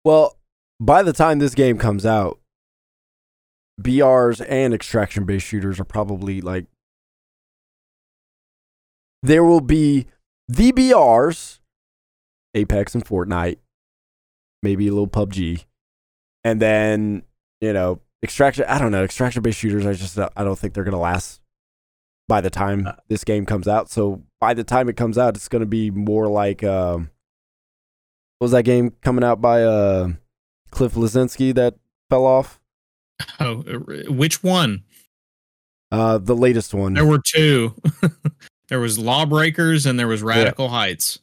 Well, by the time this game comes out, BRs and extraction based shooters are probably like there will be the BRs, Apex and Fortnite, maybe a little PUBG, and then you know extraction. I don't know extraction based shooters. I just I don't think they're gonna last by the time Uh, this game comes out. So by the time it comes out, it's gonna be more like um, what was that game coming out by uh Cliff Bleszinski that fell off? Oh, uh, which one? Uh, the latest one. There were two. there was Lawbreakers and there was Radical Heights.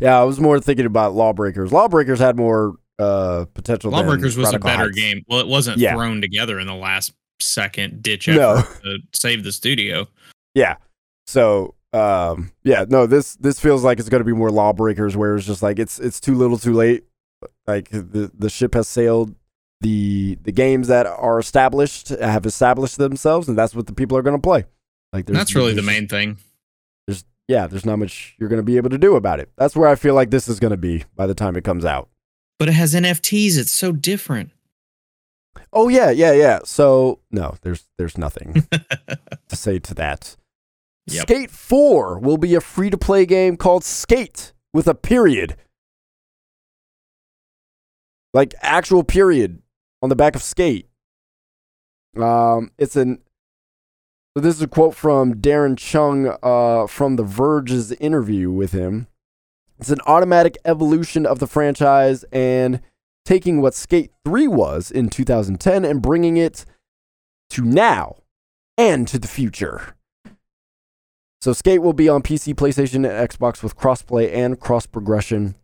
Yeah, I was more thinking about Lawbreakers. Lawbreakers had more uh potential. Lawbreakers was a better Heights. game. Well, it wasn't Yeah. thrown together in the last second ditch No. effort to save the studio. Yeah. So um yeah, no, this this feels like it's gonna be more Lawbreakers where it's just like it's it's too little too late. Like the the ship has sailed. The the games that are established have established themselves, and that's what the people are gonna play. Like there's- that's really the main thing. there's yeah, there's not much you're gonna be able to do about it. That's where I feel like this is gonna be by the time it comes out. But it has NFTs. It's so different. Oh yeah, yeah, yeah. So no, there's there's nothing to say to that. Yep. Skate 4 will be a free to play game called Skate with a period. Like actual period on the back of Skate. Um it's an so this is a quote from Deran Chung uh, from The Verge's interview with him. It's an automatic evolution of the franchise and taking what Skate 3 was in 2010 and bringing it to now and to the future. So Skate will be on PC, PlayStation, and Xbox with crossplay and cross progression.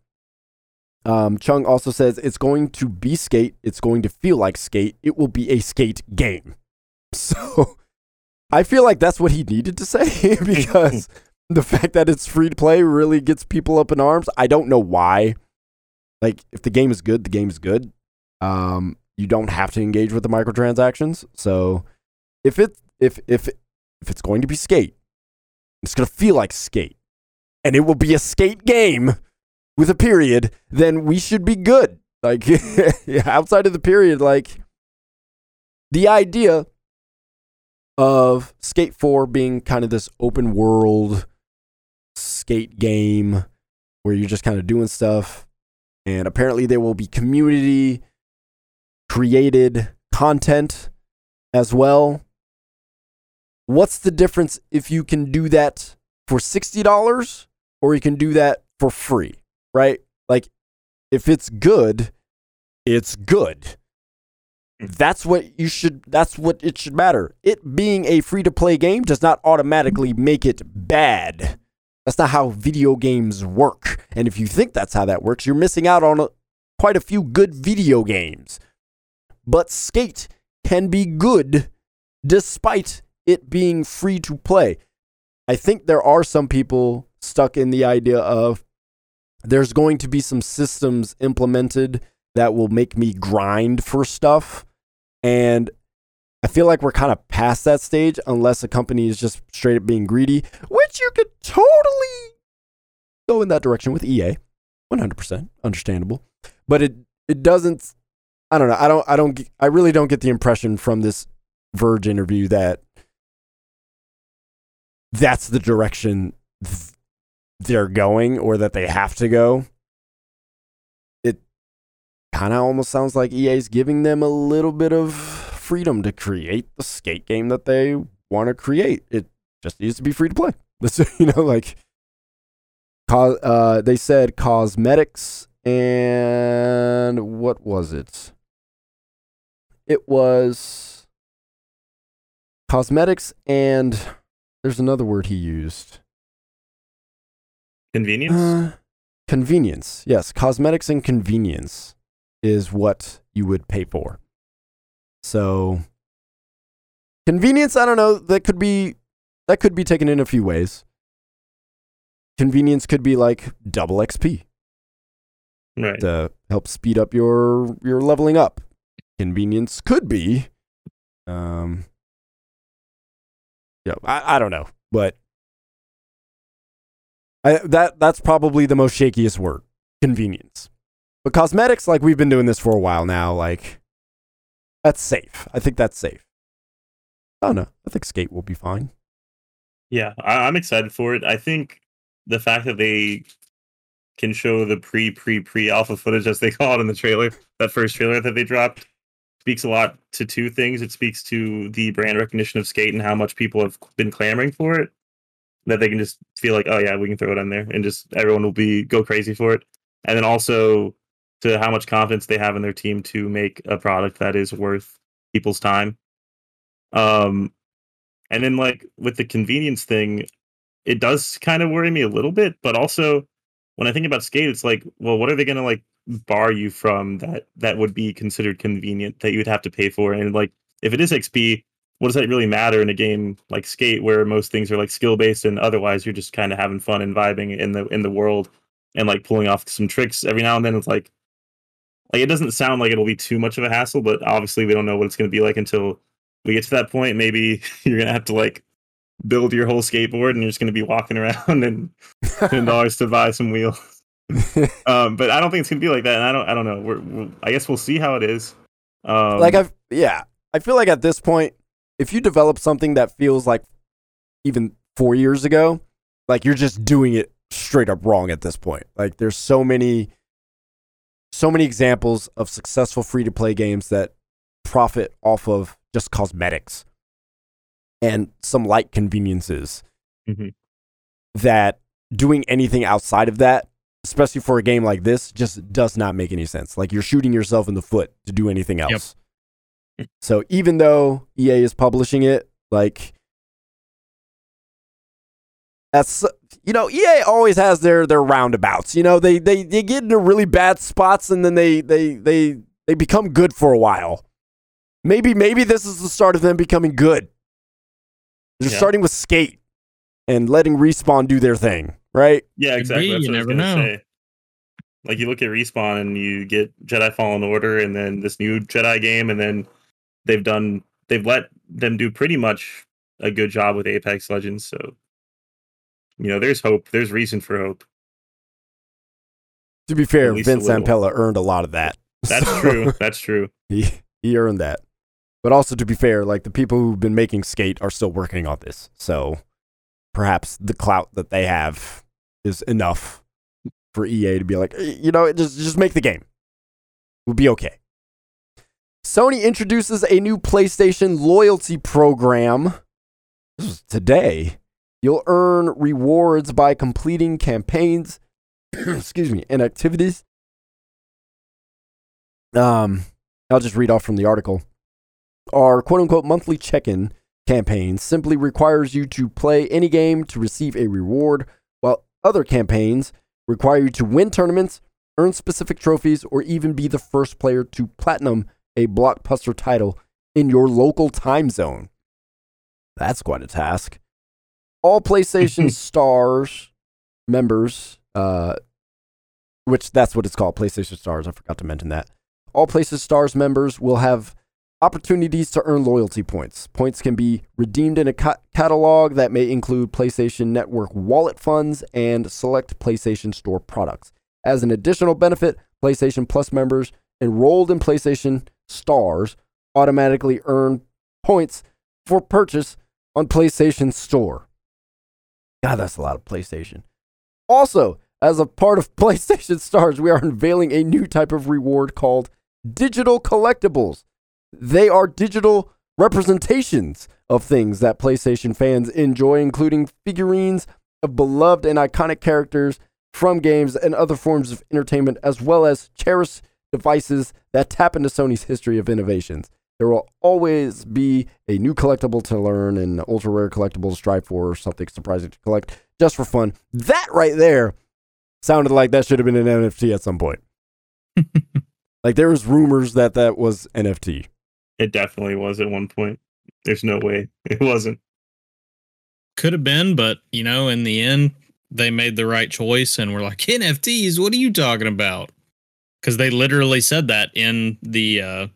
Um, Chung also says it's going to be Skate. It's going to feel like Skate. It will be a Skate game. So I feel like that's what he needed to say because the fact that it's free to play really gets people up in arms. I don't know why. Like, if the game is good, the game is good. Um, you don't have to engage with the microtransactions. So if it if if if it's going to be Skate, it's going to feel like skate and it will be a skate game with a period then we should be good like outside of the period like the idea of skate 4 being kind of this open world skate game where you're just kind of doing stuff and apparently there will be community created content as well. What's the difference if you can do that for $60 or you can do that for free, right? Like if it's good, it's good. Mm. That's what you should that's what it should matter. It being a free to play game does not automatically make it bad. That's not how video games work. And if you think that's how that works, you're missing out on a, quite a few good video games. But Skate can be good despite it being free to play. I think there are some people stuck in the idea of there's going to be some systems implemented that will make me grind for stuff. And I feel like we're kind of past that stage unless a company is just straight up being greedy, which you could totally go in that direction with EA. 100% understandable. But it it doesn't I don't know. I don't I don't I really don't get the impression from this Verge interview that that's the direction th- they're going or that they have to go. It kind of almost sounds like EA's giving them a little bit of freedom to create the skate game that they want to create. It just needs to be free to play. That's you know like uh, they said cosmetics and what was it? It was cosmetics and there's another word he used. Convenience. Uh, convenience. Yes, cosmetics and convenience is what you would pay for. So convenience, I don't know, that could be that could be taken in a few ways. Convenience could be like double XP right. to help speed up your your leveling up. Convenience could be um yeah, I, I don't know, but I, that that's probably the most shakiest word, convenience. But cosmetics, like we've been doing this for a while now, like that's safe. I think that's safe. Oh, I don't know. I think skate will be fine. Yeah, I, I'm excited for it. I think the fact that they can show the pre pre pre alpha footage as they call it in the trailer, that first trailer that they dropped, speaks a lot to two things. It speaks to the brand recognition of skate and how much people have been clamoring for it. That they can just feel like, oh yeah, we can throw it on there, and just everyone will be go crazy for it. And then also to how much confidence they have in their team to make a product that is worth people's time. Um, and then like with the convenience thing, it does kind of worry me a little bit, but also when I think about skate, it's like, well, what are they gonna like bar you from that that would be considered convenient that you would have to pay for? And like if it is XP, what does that really matter in a game like skate where most things are like skill based and otherwise you're just kind of having fun and vibing in the in the world and like pulling off some tricks every now and then it's like like it doesn't sound like it'll be too much of a hassle, but obviously we don't know what it's gonna be like until we get to that point. Maybe you're gonna have to like build your whole skateboard and you're just gonna be walking around and ten dollars to buy some wheels. Um, but I don't think it's gonna be like that. And I don't I don't know. We're, we're I guess we'll see how it is. Um, like I've yeah, I feel like at this point, if you develop something that feels like even four years ago, like you're just doing it straight up wrong at this point. Like there's so many, so many examples of successful free to play games that profit off of just cosmetics and some light conveniences. Mhm. That doing anything outside of that, especially for a game like this, just does not make any sense. Like you're shooting yourself in the foot to do anything else. So even though EA is publishing it, like that's you know EA always has their their roundabouts. You know they they they get into really bad spots and then they they they they become good for a while. Maybe maybe this is the start of them becoming good. They're Yeah. starting with skate and letting respawn do their thing, right? yeah, exactly. be, That's you what I was never know. say. Like you look at respawn and you get Jedi Fallen Order and then this new Jedi game and then they've done they've let them do pretty much a good job with Apex Legends. So you know, there's hope. There's reason for hope. To be fair, At least a Vince. Zampella earned a lot of that. That's So- true. That's true. he he earned that. But also to be fair, like the people who've been making skate are still working on this. So perhaps the clout that they have is enough for EA to be like, "Eh, you know, just just make the game. We'll be okay. Sony introduces a new PlayStation loyalty program. This was today. You'll earn rewards by completing campaigns, excuse me, and activities. Um, I'll just read off from the article. Our quote unquote monthly check in campaign simply requires you to play any game to receive a reward, while other campaigns require you to win tournaments, earn specific trophies, or even be the first player to platinum a blockbuster title in your local time zone. That's quite a task. All PlayStation Stars members, uh, which that's what it's called, PlayStation Stars. I forgot to mention that. All PlayStation Stars members will have opportunities to earn loyalty points. Points can be redeemed in a ca- catalog that may include PlayStation Network wallet funds and select PlayStation Store products. As an additional benefit, PlayStation Plus members enrolled in PlayStation Stars automatically earn points for purchase on PlayStation Store. God, that's a lot of PlayStation. Also, as a part of PlayStation Stars, we are unveiling a new type of reward called digital collectibles. They are digital representations of things that PlayStation fans enjoy, including figurines of beloved and iconic characters from games and other forms of entertainment, as well as cherished devices that tap into Sony's history of innovations. There will always be a new collectible to learn and ultra rare collectible to strive for, or something surprising to collect just for fun. That right there sounded like that should have been an NFT at some point. like there was rumors that that was NFT. It definitely was at one point. There's no way it wasn't. Could have been, but you know, in the end, they made the right choice and were like, NFTs, what are you talking about? Because they literally said that in the uh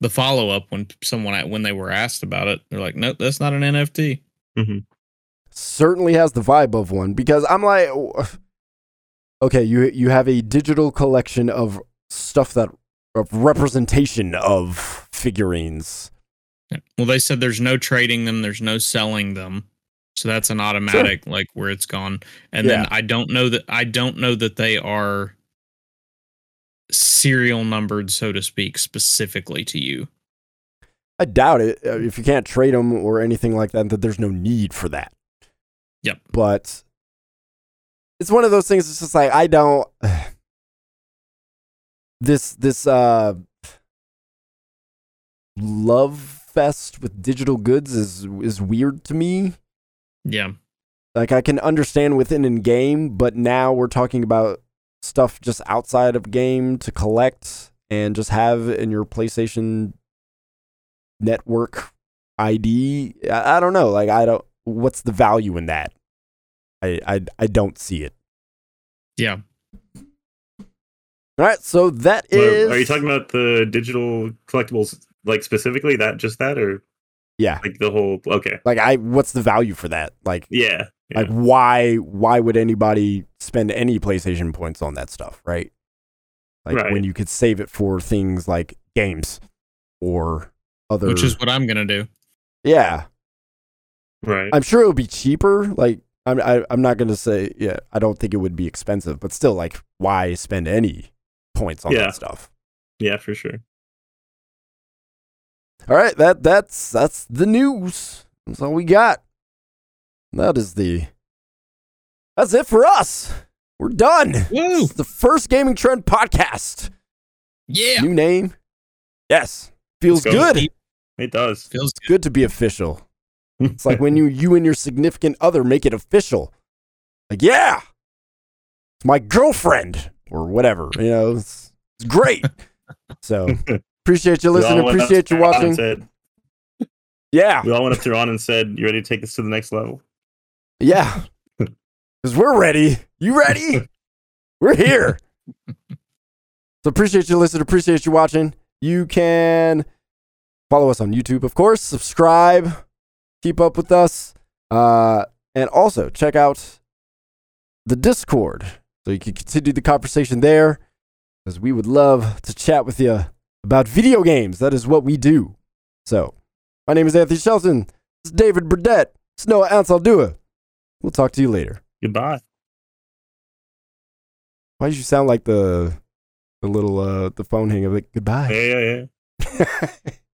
the follow up when someone when they were asked about it. They're like, nope, that's not an NFT. Mm-hmm. Certainly has the vibe of one because I'm like, okay, you you have a digital collection of stuff that of representation of figurines. Well, they said there's no trading them, there's no selling them. So that's an automatic like where it's gone. And then I don't know that I don't know that they are serial numbered, so to speak, specifically to you. I doubt it. uh, If you can't trade them or anything like that, that there's no need for that. Yep. But it's one of those things. It's just like I don't. This this uh love fest with digital goods is is weird to me. Yeah. Like I can understand within in game, but now we're talking about stuff just outside of game to collect and just have in your PlayStation network ID. I, I don't know. Like I don't. What's the value in that? I I I don't see it. Yeah. All right, so that What- is. Are you talking about the digital collectibles, like specifically that, just that, or Yeah. like the whole? Okay, Like I. What's the value for that? Like yeah, yeah. like why why would anybody spend any PlayStation points on that stuff, right? Like Right. when you could save it for things like games or other Which is what I'm gonna do. Yeah. right. I'm sure it would be cheaper. Like I'm I, I'm not gonna say yeah, I don't think it would be expensive, but still like why spend any points on Yeah. that stuff? yeah, for sure. All right, that that's that's the news. That's all we got. That is the That's it for us. We're done. Woo! It's the first gaming trend podcast. Yeah. New name. Yes. Feels go. good. It does. Feels good. Good to be official. It's like when you you and your significant other make it official. Like, yeah. It's my girlfriend or whatever. You know, it's, it's great. So appreciate you listening. Appreciate you watching. Said, Yeah. we all went up to Ron and said, "You ready to take this to the next level?" Yeah. Because we're ready. You ready? we're here. So appreciate you listening. Appreciate you watching. You can follow us on YouTube, of course. Subscribe. Keep up with us. Uh, and also check out the Discord so you can continue the conversation there. Because we would love to chat with you about video games. That is what we do. So, my name is Anthony Shelton. This is David Burdett. It's Noah Ansaldua. We'll talk to you later. Goodbye. Why did you sound like the the little uh the phone hang of like goodbye? Yeah, yeah, yeah.